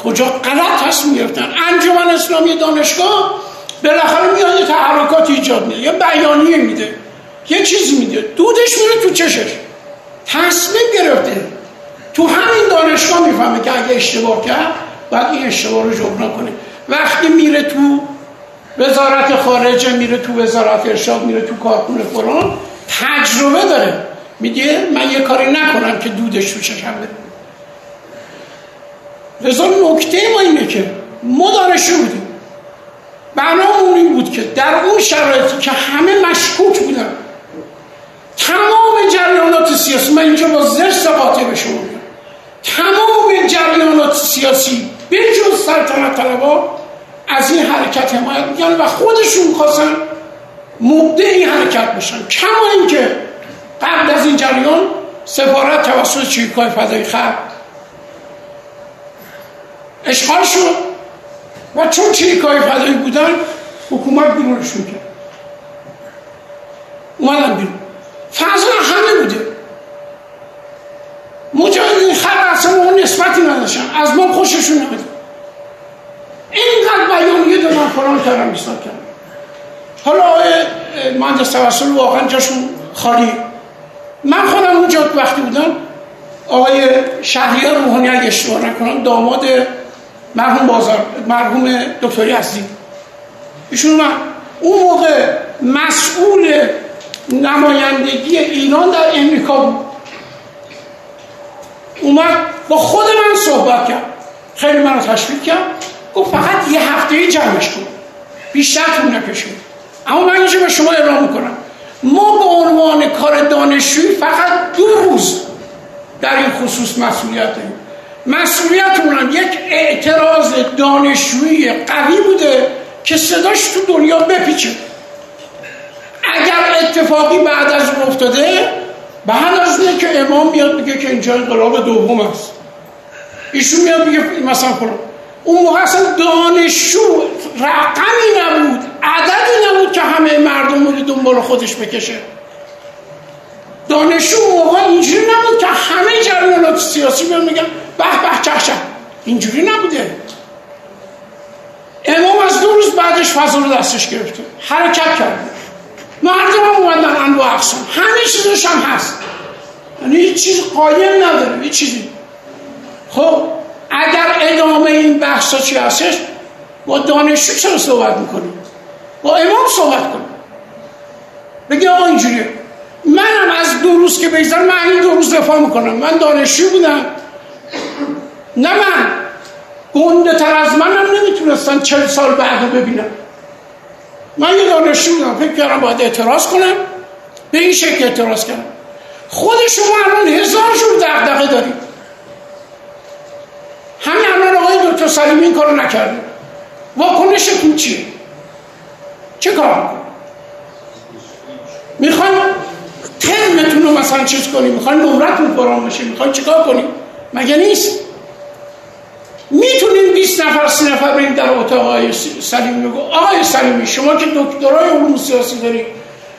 کجا غلط تصمیم گرفتن انجمن اسلامی دانشگاه بالاخره میاد یه تحرکات ایجاد میده یه بیانیه میده یه چیزی میده. دودش میره تو چشش. تصمیم گرفته. تو همین دانشگاه می‌فهمه که اگه اشتباه کرد باید این اشتباه رو جبران کنه. وقتی میره تو وزارت خارجه میره تو وزارت ارشاد میره تو کارخونه فلان تجربه داره. میگه من یه کاری نکنم که دودش تو چشم بره لذا نکته ما اینه که ما دانشجو بودیم. برنامه این بود که در اون شرایطی که همه مشکوک بودن تمام جریانات سیاسی من اینجا با زرس قاطع به شما تمام جریانات سیاسی به جز سلطنت طلبا از این حرکت حمایت میگن و خودشون خواستن مبدع این حرکت بشن. کما اینکه قبل از این جریان سفارت توسط چریکای فضایی خرد اشغال شد و چون چریکای فضایی بودن حکومت بیرونشون کرد. اومدن بیرون. فضا همه بوده. مجاهدین خلق اصلا اون نسبتی نداشتن. از ما خوششون نمیده اینقدر بیانیه دادن فلان کردن بیستان کردن. حالا آقای مهندس توسل واقعا جاشون خالی. من خودم اونجا وقتی بودم آقای شهریار روحانی اگه اشتباه نکنم داماد مرحوم بازار مرحوم دکتری هستی ایشون من اون موقع مسئول نمایندگی ایران در امریکا بود. اومد با خود من صحبت کرد. خیلی منو تشویق کرد. گفت فقط یه هفته جمعش کن. بیشتر طول نکشید اما من اینجا به شما اعلام می‌کنم. ما به عنوان کار دانشجویی فقط دو روز در این خصوص مسئولیت داریم. مسئولیتمون یک اعتراض دانشجویی قوی بوده که صداش تو دنیا بپیچه. اگر اتفاقی بعد از اون افتاده بعد از اینه که امام میاد میگه که اینجا انقلاب دوم است. ایشون میاد میگه مثلا اون موقع اصلا دانشجو رقمی نبود عددی نبود که همه مردم رو دنبال خودش بکشه. دانشجو موقع اینجوری نبود که همه جریانات سیاسی بیان میگن به به چه اینجوری نبوده. امام از دو روز بعدش فضا رو دستش گرفته. حرکت کرد. مردم هم اومدن انواع اقسام همه چیزش هم هست. یعنی هیچ چیز قایم نداره هیچ چیزی. خب اگر ادامه این بحثا چی هستش با دانشجو چرا صحبت می‌کنیم؟ با امام صحبت کنیم. بگی آقا اینجوریه. منم از دو روز که بگذارم من این دو روز دفاع می‌کنم. من دانشجو بودم. نه من. گنده تر از منم نمی‌تونستن چل سال بعد ببینم من یه دانشجو بودم فکر کردم باید اعتراض کنم به این شکل اعتراض کردم. خود شما الان هزار جور دغدغه دارید. همین الان آقای دکتر سلیمی این کارو نکرده. واکنشتون چیه؟ چه کار می‌خواین ترمتون رو مثلا چیز کنیم می‌خواین نمرتون پرام بشه می‌خواین چیکار کنیم مگه نیست؟ می‌تونیم 20 نفر سی نفر بریم در اتاق آقای سلیمی بگو. آقای سلیمی شما که دکترای علوم سیاسی دارید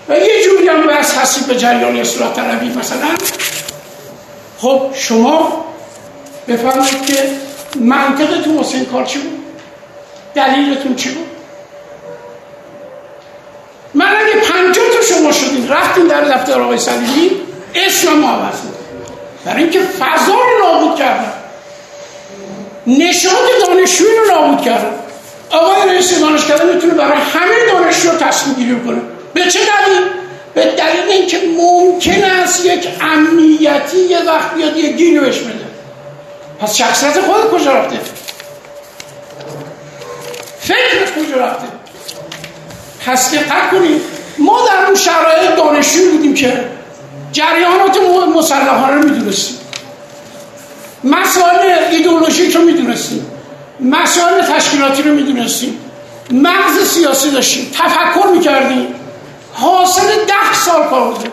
و یه جوری هم بس هستی به جریان اصلاح طلبی مثلا. خب شما بفرمایید که منطقتون واسه این کار چی بود؟ دلیلتون چی بود؟ من اگه پنجاه تا شما شدین رفتین در دفتر آقای سلیمی اسم ما عوض برای اینکه فضا رو نابود کردن. نشاد دانشجوی رو نابود کردن آقای رئیس دانشکده می‌تونه برای همه دانشجو تصمیم گیری کنه به چه دلیل؟ به دلیل اینکه ممکن است یک امنیتی یه وقت بیاد یه گینو بهش بده. پس شخصیت خود کجا رفته؟ فکرت کجا رفته؟ پس دقت کنید. ما در اون شرایط دانشجو بودیم که جریانات مسلحانه رو می‌دونستیم. مسائل ایدئولوژیک رو می‌دونستیم. مسائل تشکیلاتی رو می‌دونستیم. مغز سیاسی داشتیم. تفکر می‌کردیم. حاصل ده سال کار بوده.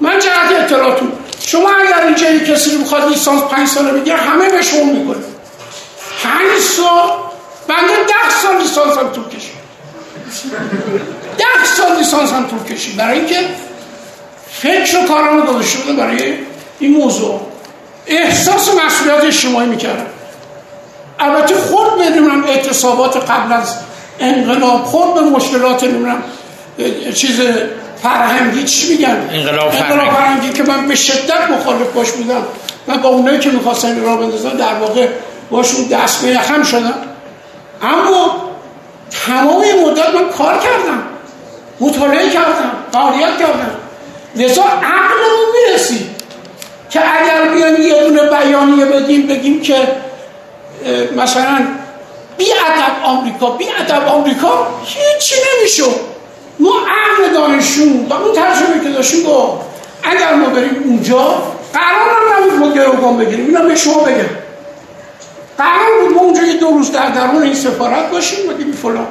من جهت اطلاعاتون شما اگر اینجا یک کسی رو بخواد لیسانس پنج ساله بگیره همه به شما می‌کنه. پنج سال؟ بنده ده سال لیسانس هم طول کشید. ده سال لیسانس هم طول کشید. برای اینکه فکر و کارم بوده برای این موضوع. احساس مسئولیت اجتماعی می‌کردم البته خود بدونم اعتصابات قبل از انقلاب خود به مشکلات نمی‌دونم چیز فرهنگی چی میگن؟ انقلاب فرهنگی. که من به شدت مخالف باش بودم من با اونایی که می‌خواستن این را بندازن در واقع باشون دست به یخم شدم. اما تمام مدت من کار کردم مطالعه کردم فعالیت کردم. لذا عقلمون می‌رسید. که اگر بیان یه دونه بیانیه بدیم بگیم که مثلا بی ادب آمریکا بی ادب آمریکا هیچی نمیشه. ما عقل دانشجو و اون ترجمه که داشتیم با اگر ما بریم اونجا قرار نبود ما گروگان بگیریم. اینا به شما بگم قرار بود ما اونجا یه دو روز در درون این سفارت باشیم و بگیم فلان.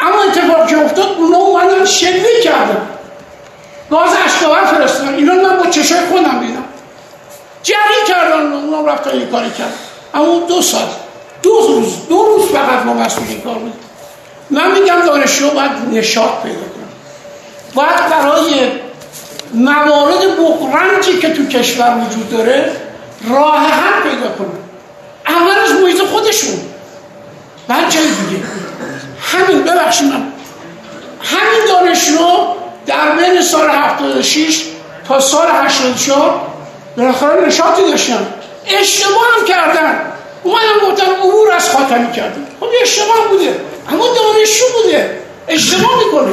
اما اتفاق که افتاد اونا اومدن شلیک کردن. گاز اشکاور فرستادن. اینا من با چشای خودم دیدم. جری کردن اونا رفتن این کاری کرد. اما دو سال دو روز دو روز فقط ما مسئول کار بودیم من میگم دانشجو باید نشاط پیدا کنم باید برای موارد بغرنجی که تو کشور وجود داره راه حل پیدا کنم اول از محیط خودشون. جای دیگه. همین ببخشید من. همین دانشجو در بین سال 76 تا سال 84 بالاخره نشاطی داشتن. اشتباه هم کردن. اومدن گفتن عبور از خاتمی کردن. خب اشتباه بوده. اما دانشجو بوده. اشتباه می‌کنه.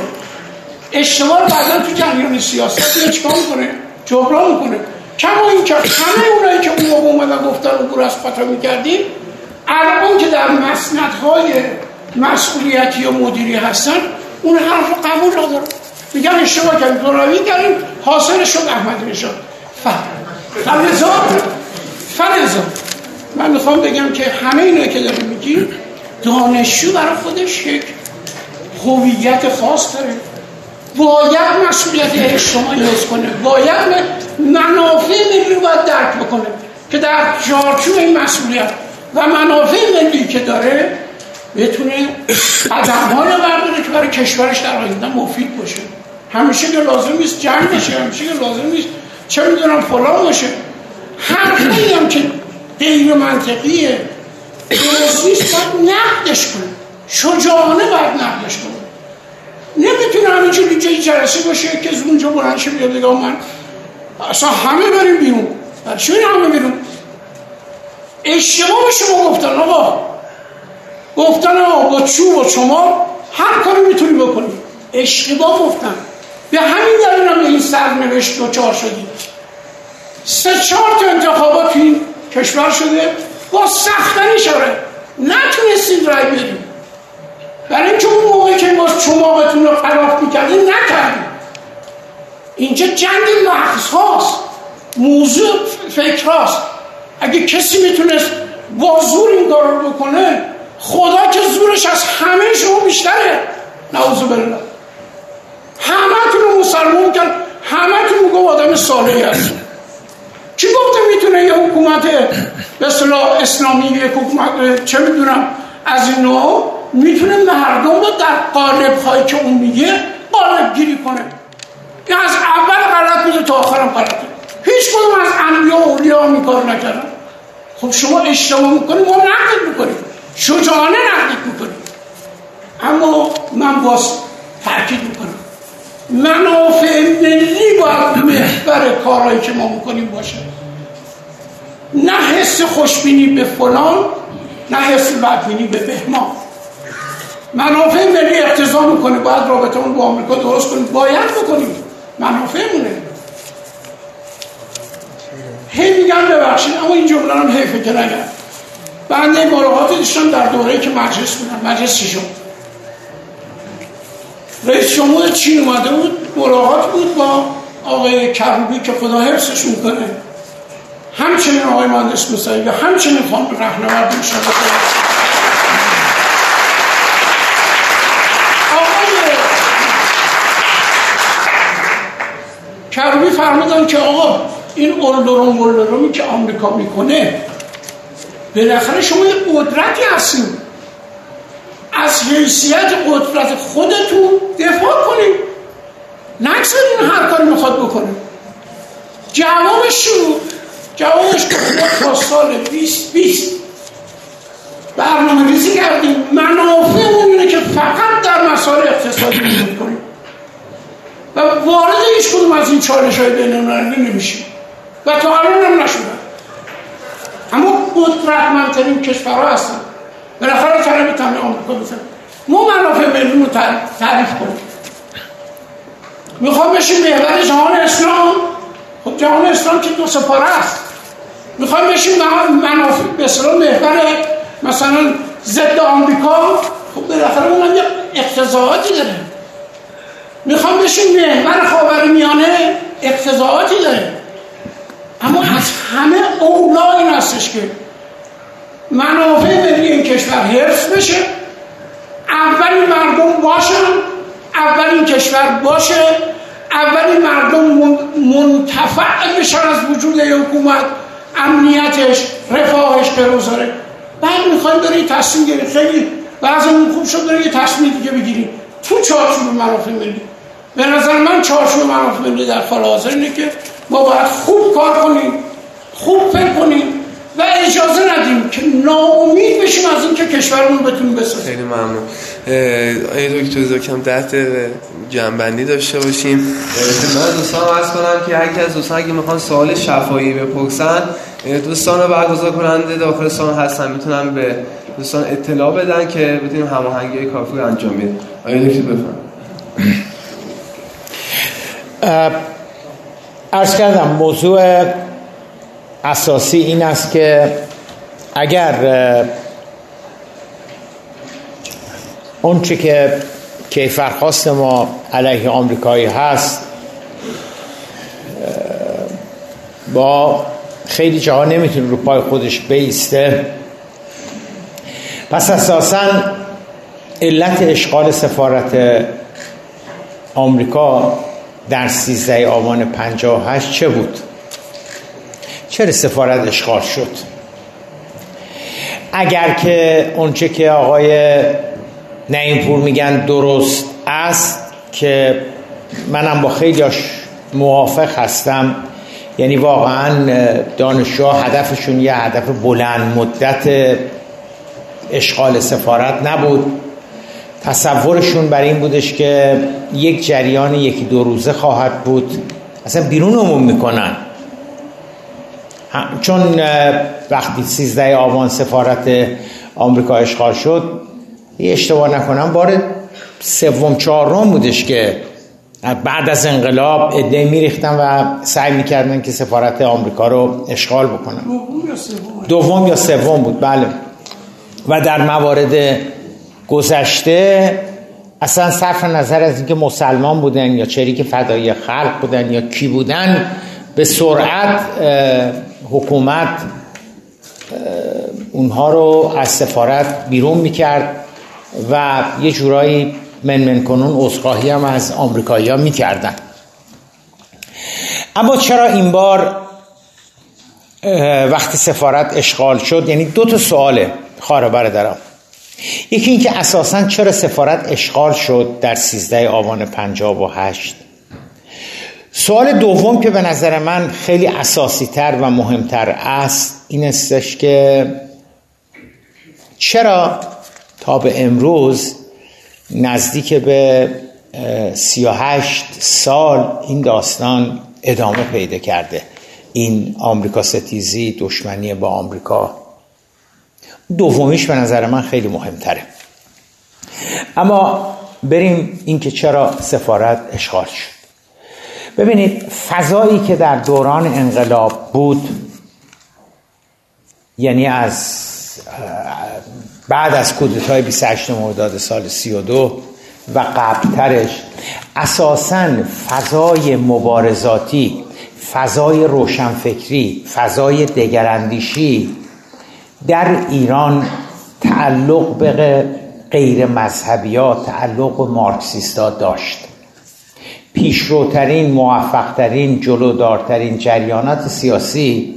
اشتباه بعدا تو جریان سیاست چیکار می‌کنه؟ جبران می‌کنه. کما این که همه اونایی که اون موقع اومدن گفتن عبور از خاتمی کردیم الان که در مسندهای مسئولیتی و مدیری هستن اون حرف قبول ندارن. میگن اشتباه کردیم دراوی کردیم حاصل شد احمدی نژاد فلزا فلزا من می‌خوام بگم که همه اینا که داریم میگیم دانشجو برای خودش یک هویت خاص داره. باید مسئولیت اجتماعی حس کنه. باید منافع ملی رو باید درک بکنه که در چارچوب این مسئولیت و منافع ملی که داره بتونه قدم های برداره که برای کشورش در آینده مفید باشه. همیشه که لازم نیست جنگ بشه همیشه که لازم نیست. چه می‌دونم فلان باشه. هر هم که غیر منطقیه. درست نیست باید نقدش کنه. شجاعانه باید نقدش کنه. نمی‌تونه همینجوری جای جلسه باشه که از اونجا بلند شه بیاد بگم من اصلا همه بریم بیرون. چون همه بیرون؟ اشتباه به شما گفتن آقا. گفتن آقا با چوب و شما هر کاری می‌تونی بکنی. اشتباه گفتن. به همین دلیل هم به این سرنوشت چهار شدیم. سه چهار تا انتخابات این کشور شده با سختنی شده نتونستید رای بدید برای اینکه اون موقع که ما چماقتون رو خلاف می‌کردیم نکردیم. اینجا جنگ لحظ هاست. موضوع فکر هاست. اگه کسی می‌تونست با زور این کار بکنه خدا که زورش از همه شما بیشتره. نعوذ بالله. همه رو مسلمان کرد. همه تون گفت آدم صالحی هست چی گفته می‌تونه یه حکومت به اسلامی یک حکومت چه می‌دونم از این نوع می‌تونه مردم رو در قالب هایی که اون میگه قالب گیری کنه؟ این از اول غلط بوده تا آخرم غلطه. هیچ کدوم از انبیا و اولیا هم کار نکردن. خب شما اشتباه می‌کنید ما نقد می‌کنیم. شجاعانه نقد می‌کنیم. اما من باز تاکید می‌کنم. منافع ملی باید محور کارهایی که ما می‌کنیم باشه. نه حس خوشبینی به فلان نه حس بدبینی به بهمان. منافع ملی اقتضا می‌کنه باید رابطه با آمریکا درست کنیم. باید بکنیم. منافع مونه هی میگم ببخشید اما این جمله هم حیفه که نگم بنده ملاقات داشتم در دوره که مجلس بودم مجلس شد؟ رئیس جمهور چین اومده بود ملاقات بود با آقای کروبی که خدا حفظش می‌کنه. همچنین آقای مهندس موسوی و همچنین خانم رهنورد میشن کروبی فرمودن که آقا این اردرون ولدرومی که آمریکا می‌کنه بالاخره شما یه قدرتی هستیم از حیثیت قدرت خودتون دفاع کنیم نگذارین هر کاری می‌خواد بکنه. جوابش شو جوابش که تا سال 2020 برنامه ریزی کردیم. منافع اون که فقط در مسائل اقتصادی کنیم. و وارد هیچ کدوم از این چالش های بین نمیشیم. و تا الان هم نشدن. اما قدرتمندترین کشورها هستن. بالاخره طلب تامین آمریکا بزن ما منافع ملی رو تعریف کنیم می‌خوام بشیم محور جهان اسلام. خب جهان اسلام که دو سپاره است. می‌خوام بشیم منافع به اسلام محور مثلا ضد آمریکا. خب بالاخره اونم یه اقتضاعاتی داره. می‌خوام بشیم محور خاور میانه اقتضاعاتی داره. اما از همه اولا این هستش که منافع ملی این کشور حفظ بشه. اولین مردم باشن اولین کشور باشه اولین مردم منتفع بشن از وجود یه حکومت امنیتش رفاهش بروزاره بعد می‌خوایم داره تصمیم گیری خیلی بعضمون خوب شد داره یه تصمیم دیگه بگیریم. تو چارچوب منافع ملی. به نظر من چارچوب منافع ملی در حال حاضر اینه که ما باید خوب کار کنیم خوب فکر کنیم. و اجازه ندیم که ناامید بشیم از اینکه کشورمون بتونیم بسازیم خیلی ممنون. ای دکتر کم ده دقیقه جنبندی داشته باشیم. من دوستان عرض کنم که هر از دوستان اگه می‌خوان سوال شفایی بپرسن دوستان رو برگزار کننده داخل سان هستن. می‌تونن به دوستان اطلاع بدن که بتونیم هماهنگی کافی رو انجام بدیم. آیا دکتر بفرمایید. ارز کردم موضوع اساسی این است که اگر اونچه که کیفرخواست ما علیه آمریکایی هست با خیلی جاها نمی‌تونه رو پای خودش بیسته. پس اساسا علت اشغال سفارت آمریکا در سیزده آبان هشت چه بود؟ چرا سفارت اشغال شد؟ اگر که اونچه که آقای نعیمپور میگن درست است که منم با خیلیاش موافق هستم. یعنی واقعا دانشجو هدفشون یه هدف بلند مدت اشغال سفارت نبود. تصورشون بر این بودش که یک جریان یکی دو روزه خواهد بود. اصلا بیرون عموم می‌کنن. چون وقتی سیزده آوان سفارت آمریکا اشغال شد یه اشتباه نکنم بار سوم چهارم بودش که بعد از انقلاب عده میریختن و سعی می‌کردن که سفارت آمریکا رو اشغال بکنن. دوم یا سوم؟ بود بله. و در موارد گذشته اصلا صرف نظر از اینکه مسلمان بودن یا چریک فدایی خلق بودن یا کی بودن به سرعت حکومت اونها رو از سفارت بیرون می‌کرد و یه جورایی من کنون اصخاهی هم از آمریکایی ها می‌کردن. اما چرا این بار وقتی سفارت اشغال شد؟ یعنی دو تا سواله خواهر برادرم یکی اینکه اساسا چرا سفارت اشغال شد در 13 آوان 58 سوال دوم که به نظر من خیلی اساسی تر و مهمتر است این استش که چرا تا به امروز نزدیک به 38 سال این داستان ادامه پیدا کرده؟ این آمریکا ستیزی دشمنی با آمریکا. دومیش به نظر من خیلی مهمتره. اما بریم اینکه چرا سفارت اشغال شد. ببینید فضایی که در دوران انقلاب بود یعنی از بعد از کودتای 28 مرداد سال 32 و قبلترش اساسا فضای مبارزاتی فضای روشنفکری فضای دگراندیشی در ایران تعلق به غیر مذهبیات تعلق به مارکسیستا داشت. پیشروترین موفقترین جلودارترین جریانات سیاسی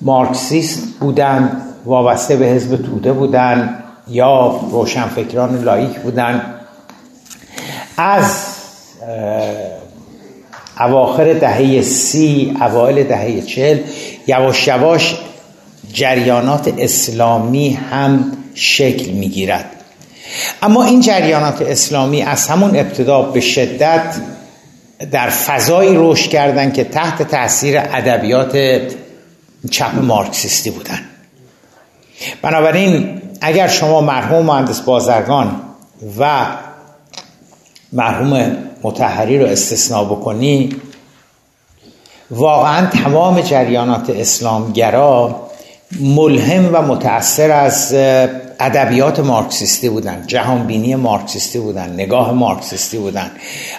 مارکسیست بودند وابسته به حزب توده بودند یا روشنفکران لایک بودند از اواخر دهه سی اوایل دهه چل یواش یواش جریانات اسلامی هم شکل می‌گیرد. اما این جریانات اسلامی از همون ابتدا به شدت در فضایی رشد کردند که تحت تاثیر ادبیات چپ مارکسیستی بودن. بنابراین اگر شما مرحوم مهندس بازرگان و مرحوم متحری رو استثناء بکنی واقعا تمام جریانات اسلامگرا ملهم و متأثر از ادبیات مارکسیستی بودن جهانبینی مارکسیستی بودن نگاه مارکسیستی بودن.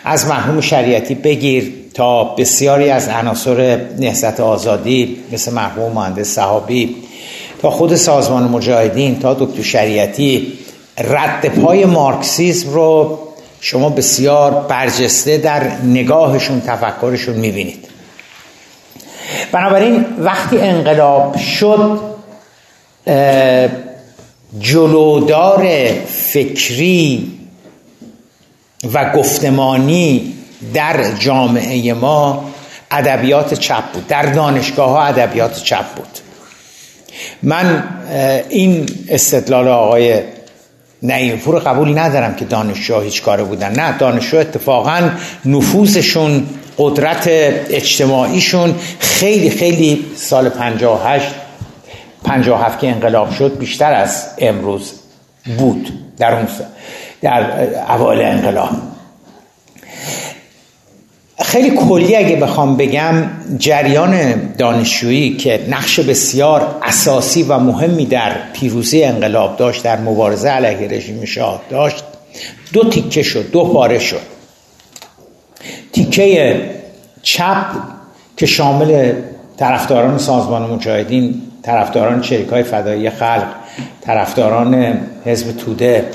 از مرحوم شریعتی بگیر تا بسیاری از عناصر نهضت آزادی مثل مرحوم مهندس صحابی تا خود سازمان مجاهدین تا دکتر شریعتی رد پای مارکسیسم رو شما بسیار برجسته در نگاهشون تفکرشون می‌بینید. بنابراین وقتی انقلاب شد جلودار فکری و گفتمانی در جامعه ما ادبیات چپ بود. در دانشگاه ها ادبیات چپ بود. من این استدلال آقای نعیم قبول ندارم که دانشجو هیچ کاره بودن. نه دانشجو اتفاقا نفوذشون قدرت اجتماعیشون خیلی خیلی سال 58 57 که انقلاب شد بیشتر از امروز بود در اون در اوایل انقلاب. خیلی کلی اگه بخوام بگم جریان دانشجویی که نقش بسیار اساسی و مهمی در پیروزی انقلاب داشت در مبارزه علیه رژیم شاه داشت دو تیکه شد دو پاره شد. تیکه چپ که شامل طرفداران سازمان مجاهدین طرفداران چریک های فدایی خلق طرفداران حزب توده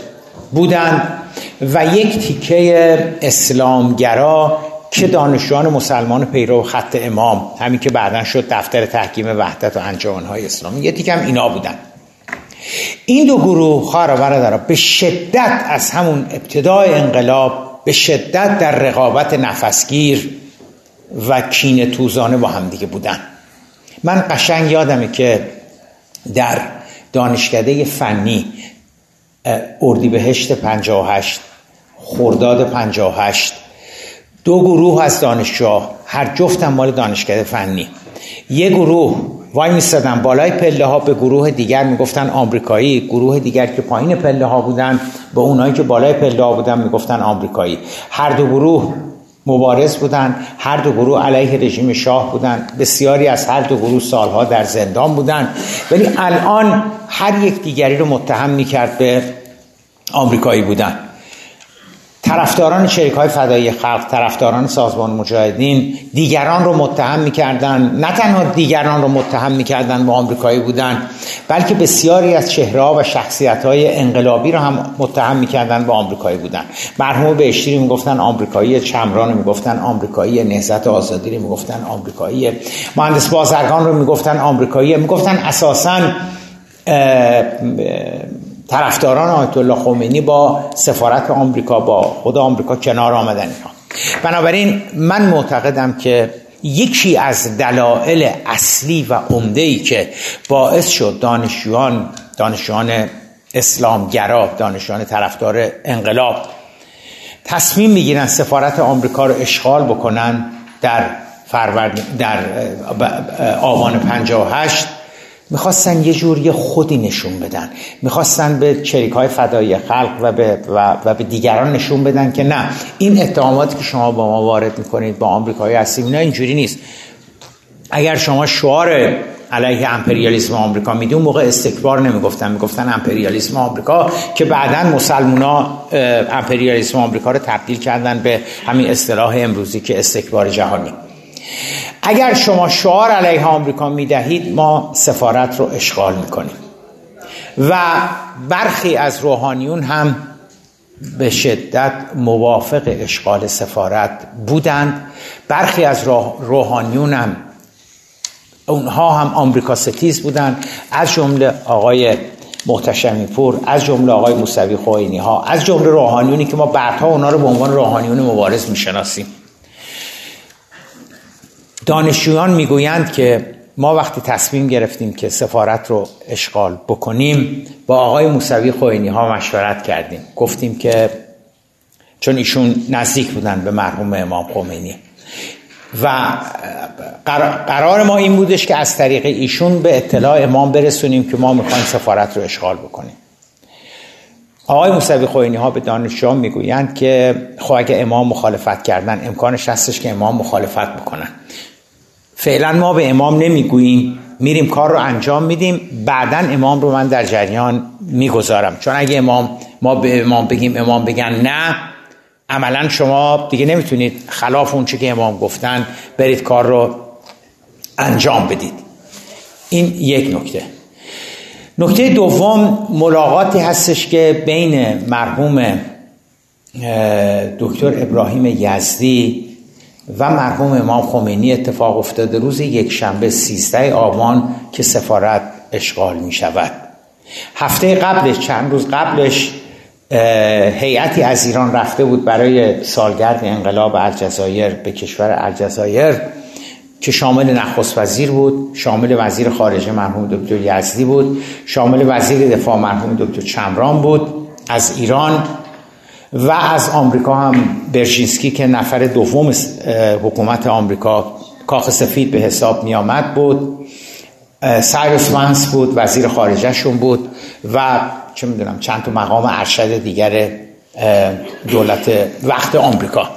بودند و یک تیکه اسلامگرا که دانشجویان مسلمان پیرو خط امام همین که بعدا شد دفتر تحکیم وحدت و های اسلامی. یه تیکم اینا بودن. این دو گروه خواهر و برادر به شدت از همون ابتدای انقلاب به شدت در رقابت نفسگیر و کین توزانه با همدیگه بودن. من قشنگ یادمه که در دانشکده فنی اردیبهشت 58 خرداد 58 دو گروه از دانشجوها هر جفتم مال دانشکده فنی. یه گروه وای میستدن بالای پله ها به گروه دیگر می‌گفتن آمریکایی گروه دیگر که پایین پله ها بودن به اونایی که بالای پله ها بودن می‌گفتن آمریکایی. هر دو گروه مبارز بودن هر دو گروه علیه رژیم شاه بودن بسیاری از هر دو گروه سالها در زندان بودن ولی الان هر یک دیگری رو متهم می‌کرد به آمریکایی بودن. طرفداران شریک های فدایی خلق طرفداران سازمان مجاهدین دیگران رو متهم می‌کردن. نه تنها دیگران رو متهم می‌کردن به آمریکایی بودن بلکه بسیاری از چهره و شخصیت های انقلابی رو هم متهم می‌کردن به آمریکایی بودن. مرحوم بهشتی می‌گفتن آمریکایی چمران می‌گفتن آمریکایی نهضت آزادی رو می‌گفتن آمریکایی مهندس بازرگان رو می‌گفتن آمریکایی می‌گفتن اساسا طرفداران آیت الله خمینی با سفارت آمریکا با خود آمریکا کنار آمدن اینا بنابراین من معتقدم که یکی از دلایل اصلی و عمده ای که باعث شد دانشجویان دانشجویان اسلامگرا دانشجویان طرفدار انقلاب تصمیم می‌گیرن سفارت آمریکا رو اشغال بکنن در فرورد در آبان 58 می‌خواستن یه جوری خودی نشون بدن. می‌خواستن به چریک های فدایی خلق و به, و, و به دیگران نشون بدن که نه این اتهاماتی که شما با ما وارد می‌کنید با آمریکایی هستیم اینا اینجوری نیست. اگر شما شعار علیه امپریالیسم آمریکا میدی اون موقع استکبار نمی‌گفتن. می‌گفتن امپریالیسم آمریکا که بعدا مسلمونا امپریالیسم آمریکا رو تبدیل کردن به همین اصطلاح امروزی که استکبار جهانی. اگر شما شعار علیه آمریکا می‌دهید ما سفارت رو اشغال می‌کنیم. و برخی از روحانیون هم به شدت موافق اشغال سفارت بودند. برخی از روحانیون هم اونها هم آمریکا ستیز بودند. از جمله آقای محتشمی پور از جمله آقای موسوی خوینی ها از جمله روحانیونی که ما بعدها اونا رو به عنوان روحانیون مبارز می‌شناسیم. دانشجویان می‌گویند که ما وقتی تصمیم گرفتیم که سفارت رو اشغال بکنیم با آقای موسوی خوینی ها مشورت کردیم. گفتیم که چون ایشون نزدیک بودن به مرحوم امام خمینی. و قرار ما این بودش که از طریق ایشون به اطلاع امام برسونیم که ما می‌خوایم سفارت رو اشغال بکنیم. آقای موسوی خوینی ها به دانشجویان می‌گویند که خب اگه امام مخالفت کردن امکانش هستش که امام مخالفت بکنن. فعلا ما به امام نمی‌گوییم میریم کار رو انجام میدیم بعدا امام رو من در جریان می‌گذارم. چون اگه امام ما به امام بگیم امام بگن نه عملا شما دیگه نمی‌تونید خلاف اون که امام گفتن برید کار رو انجام بدید. این یک نکته. نکته دوم ملاقاتی هستش که بین مرحوم دکتر ابراهیم یزدی و مرحوم امام خمینی اتفاق افتاده روز یک شنبه 13 آبان که سفارت اشغال می شود هفته قبلش چند روز قبلش هیئتی از ایران رفته بود برای سالگرد انقلاب الجزایر به کشور الجزایر که شامل نخست وزیر بود شامل وزیر خارجه مرحوم دکتر یزدی بود شامل وزیر دفاع مرحوم دکتر چمران بود. از ایران و از آمریکا هم برژینسکی که نفر دوم حکومت آمریکا کاخ سفید به حساب می آمد بود سایرس وانس بود وزیر خارجهشون بود و چه می‌دونم چند تا مقام ارشد دیگر دولت وقت آمریکا.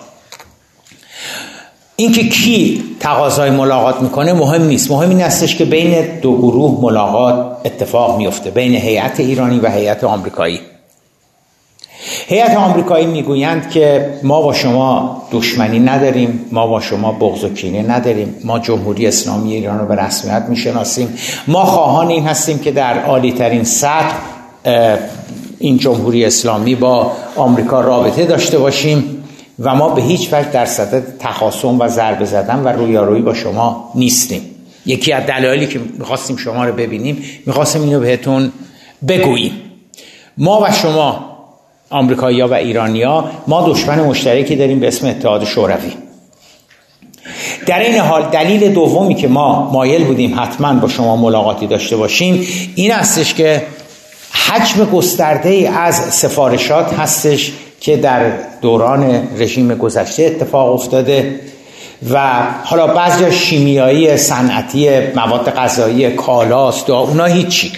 اینکه کی تقاضای ملاقات می‌کنه مهم نیست. مهم این هستش که بین دو گروه ملاقات اتفاق میفته بین هیئت ایرانی و هیئت آمریکایی. هیئت آمریکایی می‌گویند که ما با شما دشمنی نداریم ما با شما بغض و کینه نداریم ما جمهوری اسلامی ایران رو به رسمیت می‌شناسیم. ما خواهان این هستیم که در عالی ترین سطح این جمهوری اسلامی با آمریکا رابطه داشته باشیم و ما به هیچ وجه در صدد تخاصم و ضربه زدن و رویارویی با شما نیستیم. یکی از دلایلی که می‌خواستیم شما رو ببینیم می‌خواستیم اینو بهتون بگوییم. ما و شما آمریکایی و ایرانیا ما دشمن مشترکی داریم به اسم اتحاد شوروی. در این حال دلیل دومی که ما مایل بودیم حتما با شما ملاقاتی داشته باشیم این هستش که حجم گسترده از سفارشات هستش که در دوران رژیم گذشته اتفاق افتاده و حالا بعضی شیمیایی صنعتی مواد غذایی کالاست و اونا هیچی.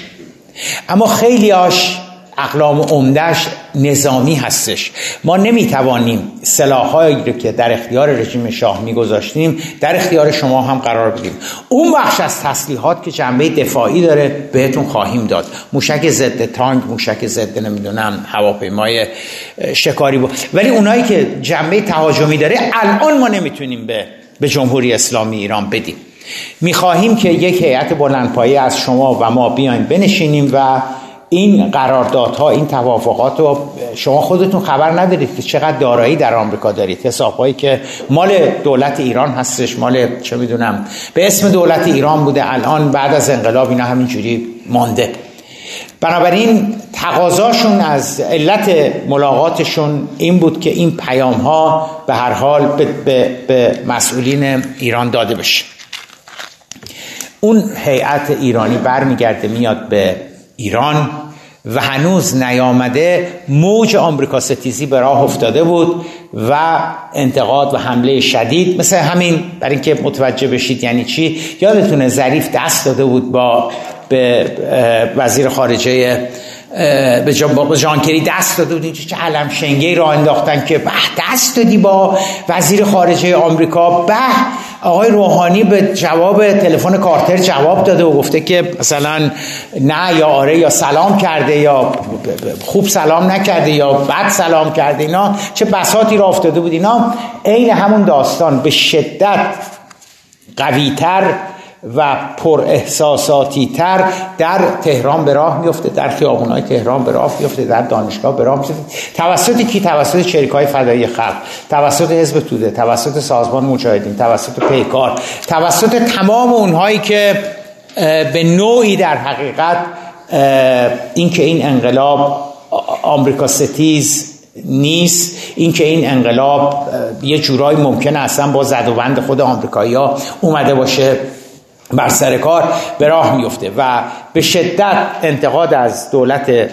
اما خیلی هاش اقلام عمدهش نظامی هستش. ما نمی‌توانیم سلاحهایی رو که در اختیار رژیم شاه میگذاشتیم در اختیار شما هم قرار بدیم. اون بخش از تسلیحات که جنبه دفاعی داره بهتون خواهیم داد. موشک ضد تانک موشک ضد نمی‌دونم هواپیمای شکاری بود. ولی اونایی که جنبه تهاجمی داره الان ما نمی‌تونیم به به جمهوری اسلامی ایران بدیم. می‌خواهیم که یک هیئت بلندپایه از شما و ما بیایم بنشینیم و این قراردادها این توافقات رو شما خودتون خبر ندارید که چقدر دارایی در آمریکا دارید. حسابهایی که مال دولت ایران هستش مال چه می‌دونم به اسم دولت ایران بوده الان بعد از انقلاب اینا همینجوری مانده. بنابراین تقاضاشون از علت ملاقاتشون این بود که این پیام ها به هر حال به, به, به مسئولین ایران داده بشه. اون هیئت ایرانی برمیگرده میاد به ایران. و هنوز نیامده موج آمریکا ستیزی به راه افتاده بود و انتقاد و حمله شدید. مثل همین برای اینکه متوجه بشید یعنی چی؟ یادتونه ظریف دست داده بود با به وزیر خارجه به جانکری دست داده بود. چه علم شنگی را انداختن که به دست دادی با وزیر خارجه آمریکا. به آقای روحانی به جواب تلفن کارتر جواب داده و گفته که مثلا نه یا آره یا سلام کرده یا خوب سلام نکرده یا بد سلام کرده اینا چه بساتی را افتاده بود اینا عین همون داستان. به شدت قویتر و پر احساساتی تر در تهران به راه میفته در خیابونای تهران به راه میفته در دانشگاه به راه میفته توسط کی؟ توسط چریکای فدایی خلق توسط حزب توده توسط سازمان مجاهدین توسط پیکار توسط تمام اونهایی که به نوعی در حقیقت اینکه این انقلاب آمریکا ستیز نیست اینکه این انقلاب یه جورایی ممکنه اصلا با زد و بند خود آمریکایی ها اومده باشه بر سر کار به راه میفته و به شدت انتقاد از دولت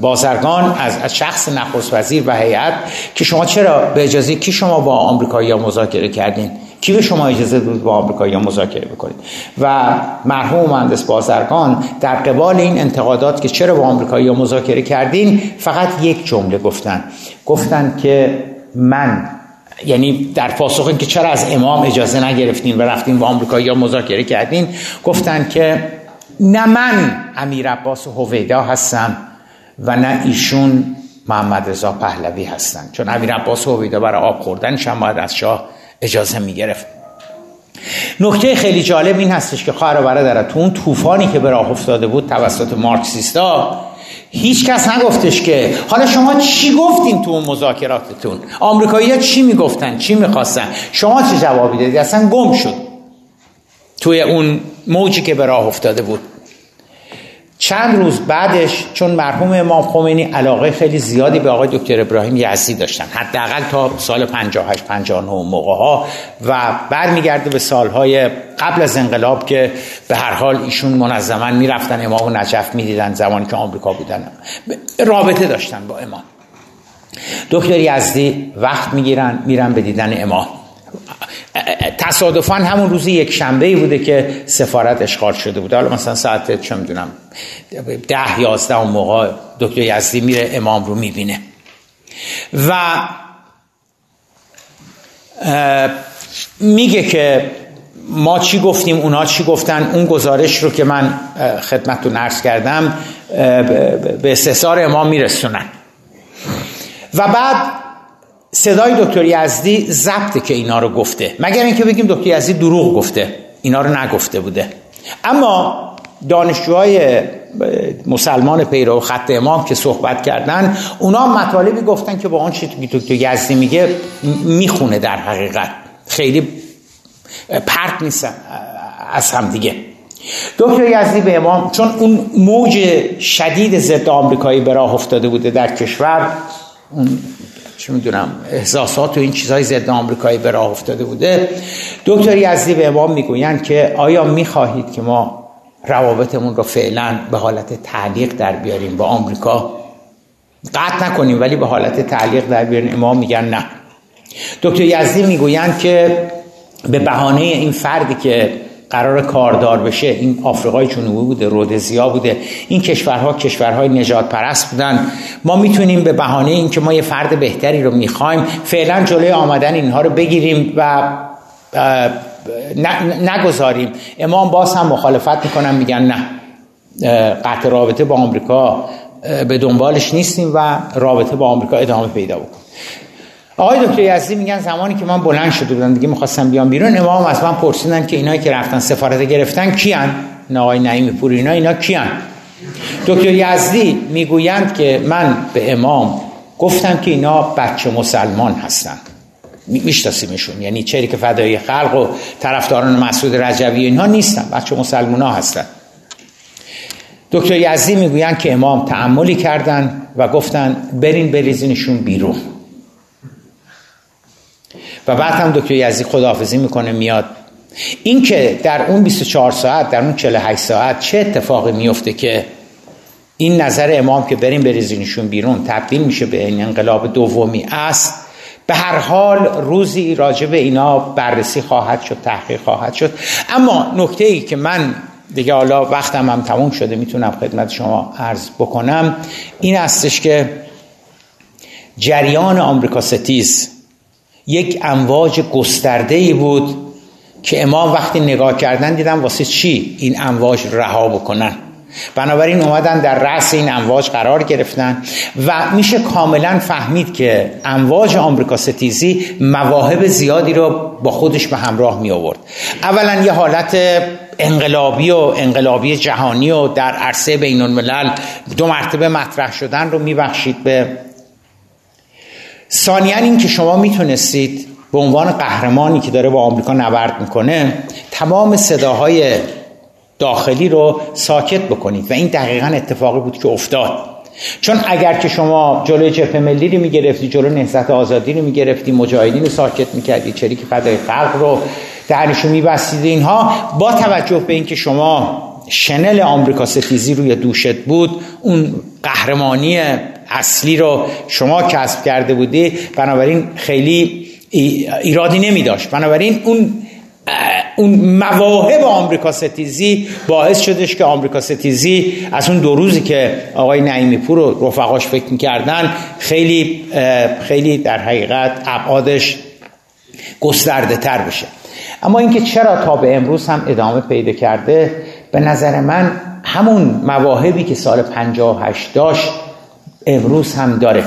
بازرگان از, شخص نخست وزیر و هیئت که شما چرا به اجازه کی شما با آمریکایی مذاکره کردین؟ کی به شما اجازه داد با آمریکایی مذاکره بکنید و مرحوم مهندس بازرگان در قبال این انتقادات که چرا با آمریکایی مذاکره کردین فقط یک جمله گفتن. گفتن که من یعنی در پاسخ که چرا از امام اجازه نگرفتین و رفتین با آمریکایی یا مذاکره کردین گفتن که نه من امیر عباس هویدا هستم و نه ایشون محمد رضا پهلوی هستن. چون امیر عباس هویدا برای آب خوردنش هم باید از شاه اجازه می‌گرفت. نکته خیلی جالب این هستش که خواهر برادر تو اون طوفانی که به راه افتاده بود توسط مارکسیستا هیچ کس نگفتش که. حالا شما چی گفتین تو اون مذاکراتتون؟ آمریکایی ها چی می‌گفتن؟ چی می‌خواستن؟ شما چه جوابی دادی اصلا گم شد. توی اون موجی که به راه افتاده بود. چند روز بعدش چون مرحوم امام خمینی علاقه خیلی زیادی به آقای دکتر ابراهیم یزدی داشتن حداقل تا سال 58 59 موقع ها و برمیگرده به سالهای قبل از انقلاب که به هر حال ایشون منظما می‌رفتن امام نجف می‌دیدن زمانی که آمریکا بودن. رابطه داشتن با امام. دکتر یزدی وقت می‌گیرن میرن به دیدن امام. تصادفا همون روز یک شنبه ای بوده که سفارت اشغال شده بوده. حالا مثلا ساعت چه می‌دونم ده یازده اون موقع دکتر یزدی میره امام رو می‌بینه. و میگه که ما چی گفتیم اونا چی گفتن اون گزارش رو که من خدمتتون عرض کردم به استحصار امام میرسونن. و بعد صدای دکتر یزدی ضبطه که اینا رو گفته. مگر اینکه بگیم دکتر یزدی دروغ گفته. اینا رو نگفته بوده. اما دانشجوهای مسلمان پیرو خط امام که صحبت کردن اونا مطالبی گفتن که با چیزی که دکتر یزدی میگه می‌خونه در حقیقت. خیلی پرت نیستن از هم دیگه. دکتر یزدی به امام چون اون موج شدید ضد آمریکایی به راه افتاده بوده در کشور اون چه می‌دونم احساسات و این چیزهای ضد آمریکایی به راه افتاده بوده. دکتر یزدی به امام می‌گویند که آیا می‌خواهید که ما روابطمون رو فعلا به حالت تعلیق در بیاریم؟ با آمریکا قطع نکنیم ولی به حالت تعلیق در بیاریم. امام میگن نه. دکتر یزدی می‌گویند که به بهانه این فردی که قرار کاردار بشه این آفریقای جنوبی بوده رودزیا بوده این کشورها کشورهای نجات پرست بودن. ما می‌تونیم به بهانه اینکه ما یه فرد بهتری رو می‌خوایم فعلا جلوی آمدن اینها رو بگیریم و نگذاریم. امام باز هم مخالفت می‌کنن میگن نه قطع رابطه با آمریکا به دنبالش نیستیم و رابطه با آمریکا ادامه پیدا بکن آقای دکتر یزدی میگن زمانی که من بلند شده بودم دیگه می‌خواستم بیام بیرون امام از من پرسیدن که اینایی که رفتن سفارت گرفتن کیان؟ نه آقای نعیم پور اینا اینا کیان؟ دکتر یزدی می‌گویند که من به امام گفتم که اینا بچه مسلمان هستن میشناسیمشون. یعنی چهری که فدای خلق و طرفداران مسعود رجوی اینها نیستن بچه مسلمان ها هستن. دکتر یزدی می‌گویند که امام تعملی کردن و گفتن برین بریزینشون بیرون. و بعد هم دکتر یزدی خداحافظی می‌کنه میاد. این که در اون 24 ساعت در اون 48 ساعت چه اتفاقی میفته که این نظر امام که بریم بریزینشون بیرون تبدیل میشه به این انقلاب دومی است. به هر حال روزی راجع به اینا بررسی خواهد شد تحقیق خواهد شد. اما نکته ای که من دیگه حالا وقتم هم تموم شده می‌تونم خدمت شما عرض بکنم این استش که جریان آمریکا ستیز یک امواج گسترده ای بود که امام وقتی نگاه کردن دیدن واسه چی این امواج رها بکنن. بنابراین اومدن در رأس این امواج قرار گرفتن و میشه کاملا فهمید که امواج آمریکا ستیزی مواهب زیادی رو با خودش به همراه می آورد. اولا یه حالت انقلابی و انقلابی جهانی و در عرصه بین الملل دو مرتبه مطرح شدن رو میبخشید به ثانیا این که شما می‌تونستید به عنوان قهرمانی که داره با آمریکا نبرد می‌کنه تمام صداهای داخلی رو ساکت بکنید و این دقیقا اتفاقی بود که افتاد. چون اگر که شما جلوی جبهه ملی رو می‌گرفتی جلو نهضت آزادی رو می‌گرفتی مجاهدین رو ساکت می‌کردی چری که فدای خلق رو درنشو میبستید اینها با توجه به اینکه شما شنل آمریکا ستیزی روی دوشت بود اون قهرمانی اصلی رو شما کسب کرده بودی بنابراین خیلی ایرادی نمی داشت بنابراین اون اون مواهب آمریکا ستیزی باعث شدش که آمریکا ستیزی از اون دو روزی که آقای نعیمی پور و رفقاش فکر می‌کردن خیلی خیلی در حقیقت ابعادش گسترده تر بشه. اما اینکه چرا تا به امروز هم ادامه پیدا کرده به نظر من همون مواهبی که سال 58 داشت امروز هم داره.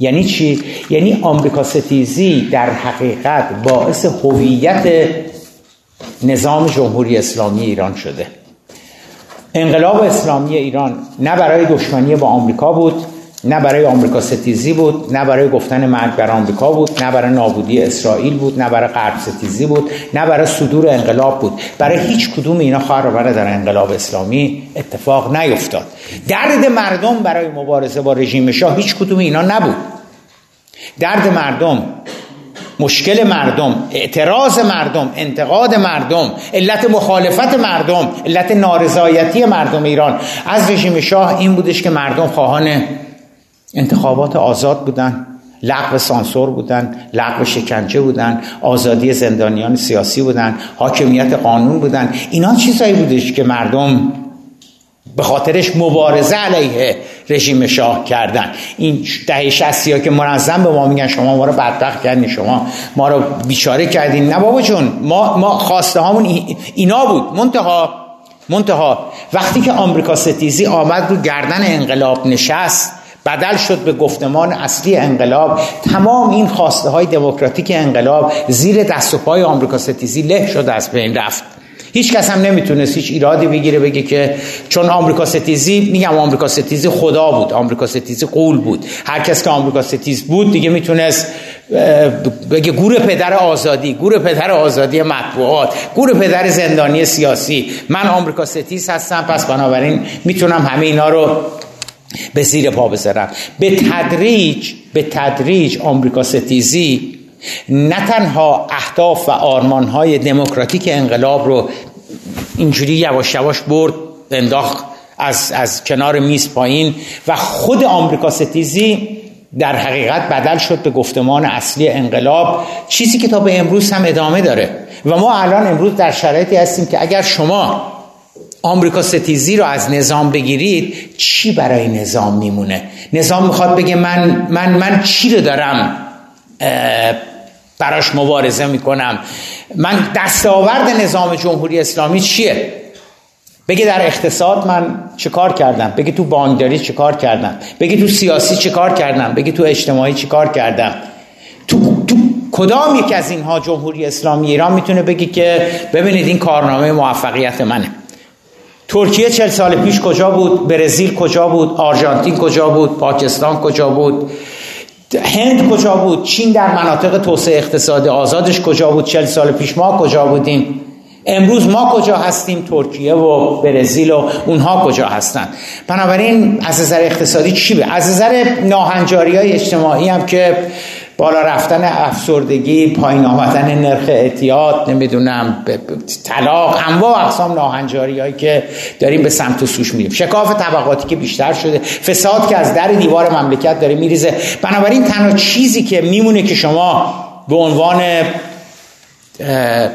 یعنی چی؟ یعنی آمریکا ستیزی در حقیقت باعث هویت نظام جمهوری اسلامی ایران شده. انقلاب اسلامی ایران نه برای دشمنی با آمریکا بود نه برای آمریکا ستیزی بود نه برای گفتن مرگ بر آمریکا بود نه برای نابودی اسرائیل بود نه برای غرب ستیزی بود نه برای صدور انقلاب بود. برای هیچ کدوم اینا خواهر در انقلاب اسلامی اتفاق نیفتاد. درد مردم برای مبارزه با رژیم شاه هیچ کدوم اینا نبود. درد مردم مشکل مردم اعتراض مردم انتقاد مردم علت مخالفت مردم علت نارضایتی مردم ایران. از رژیم شاه این بودش که مردم خواهان انتخابات آزاد بودن لغو سانسور بودن لغو شکنجه بودن آزادی زندانیان سیاسی بودن حاکمیت قانون بودن. اینا چیزایی بودش که مردم به خاطرش مبارزه علیه رژیم شاه کردن. این دهه شستی ها که منظم به ما میگن شما ما رو بدبخت کردین شما ما رو بیچاره کردین. نه بابا جون ما, ما خواسته هامون اینا بود. منتها منتها وقتی که آمریکا ستیزی آمد رو گردن انقلاب نشست بدل شد به گفتمان اصلی انقلاب تمام این خواسته های دموکراتیک انقلاب زیر دست و پای آمریکا ستیزی له شد از بین رفت. هیچ کس هم نمی‌تونست هیچ ایرادی بگیره بگه که چون آمریکا ستیزی میگم آمریکا ستیزی خدا بود آمریکا ستیزی قول بود. هر کس که آمریکا ستیز بود دیگه می‌تونست بگه گور پدر آزادی گور پدر آزادی مطبوعات گور پدر زندانی سیاسی. من آمریکا ستیز هستم پس بنابراین می‌تونم همه اینا رو به زیر پا بذارم به تدریج به تدریج آمریکا ستیزی نه تنها اهداف و آرمانهای دموکراتیک انقلاب رو اینجوری یواش یواش برد انداخت از, از کنار میز پایین و خود آمریکا ستیزی در حقیقت بدل شد به گفتمان اصلی انقلاب. چیزی که تا به امروز هم ادامه داره. و ما الان امروز در شرایطی هستیم که اگر شما آمریکا ستیزی رو از نظام بگیرید چی برای نظام میمونه؟ نظام می‌خواد بگه من من من چی رو دارم براش مبارزه می‌کنم؟ من دستاورد نظام جمهوری اسلامی چیه؟ بگه در اقتصاد من چه کار کردم؟ بگه تو بانکداری چه کار کردم؟ بگه تو سیاسی چه کار کردم؟ بگه تو اجتماعی چه کار کردم؟ تو, تو کدام یک از اینها جمهوری اسلامی ایران می‌تونه بگه که ببینید این کارنامه موفقیت منه؟ ترکیه چل سال پیش کجا بود؟ برزیل کجا بود؟ آرژانتین کجا بود؟ پاکستان کجا بود؟ هند کجا بود؟ چین در مناطق توسعه اقتصاد آزادش کجا بود؟ چل سال پیش ما کجا بودیم؟ امروز ما کجا هستیم؟ ترکیه و برزیل و اونها کجا هستن؟ بنابراین از نظر اقتصادی چی؟ به از نظر ناهنجاری های اجتماعی هم که بالا رفتن افسردگی پایین آمدن نرخ اعتیاد نمی‌دونم طلاق انواع اقسام ناهنجاری هایی که داریم به سمت و سوش میریم. شکاف طبقاتی که بیشتر شده فساد که از در دیوار مملکت داره میریزه. بنابراین تنها چیزی که میمونه که شما به عنوان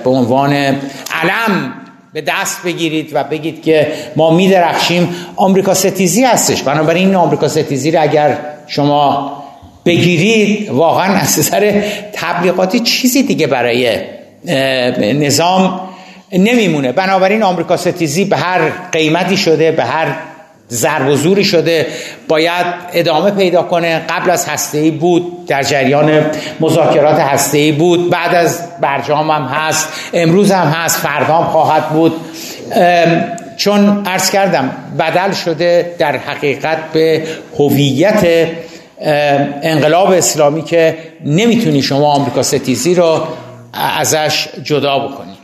به عنوان علم به دست بگیرید و بگید که ما میدرخشیم آمریکا ستیزی هستش. بنابراین این آمریکا ستیزی رو اگر شما بگیرید واقعا از نظر تبلیغاتی چیزی دیگه برای نظام نمیمونه. بنابراین آمریکا ستیزی به هر قیمتی شده به هر ضرب و زوری شده باید ادامه پیدا کنه. قبل از هسته بود در جریان مذاکرات هسته بود. بعد از برجام هم هست امروز هم هست فردا هم خواهد بود. چون عرض کردم بدل شده در حقیقت به هویت انقلاب اسلامی که نمی‌تونی شما آمریکا ستیزی رو ازش جدا بکنی.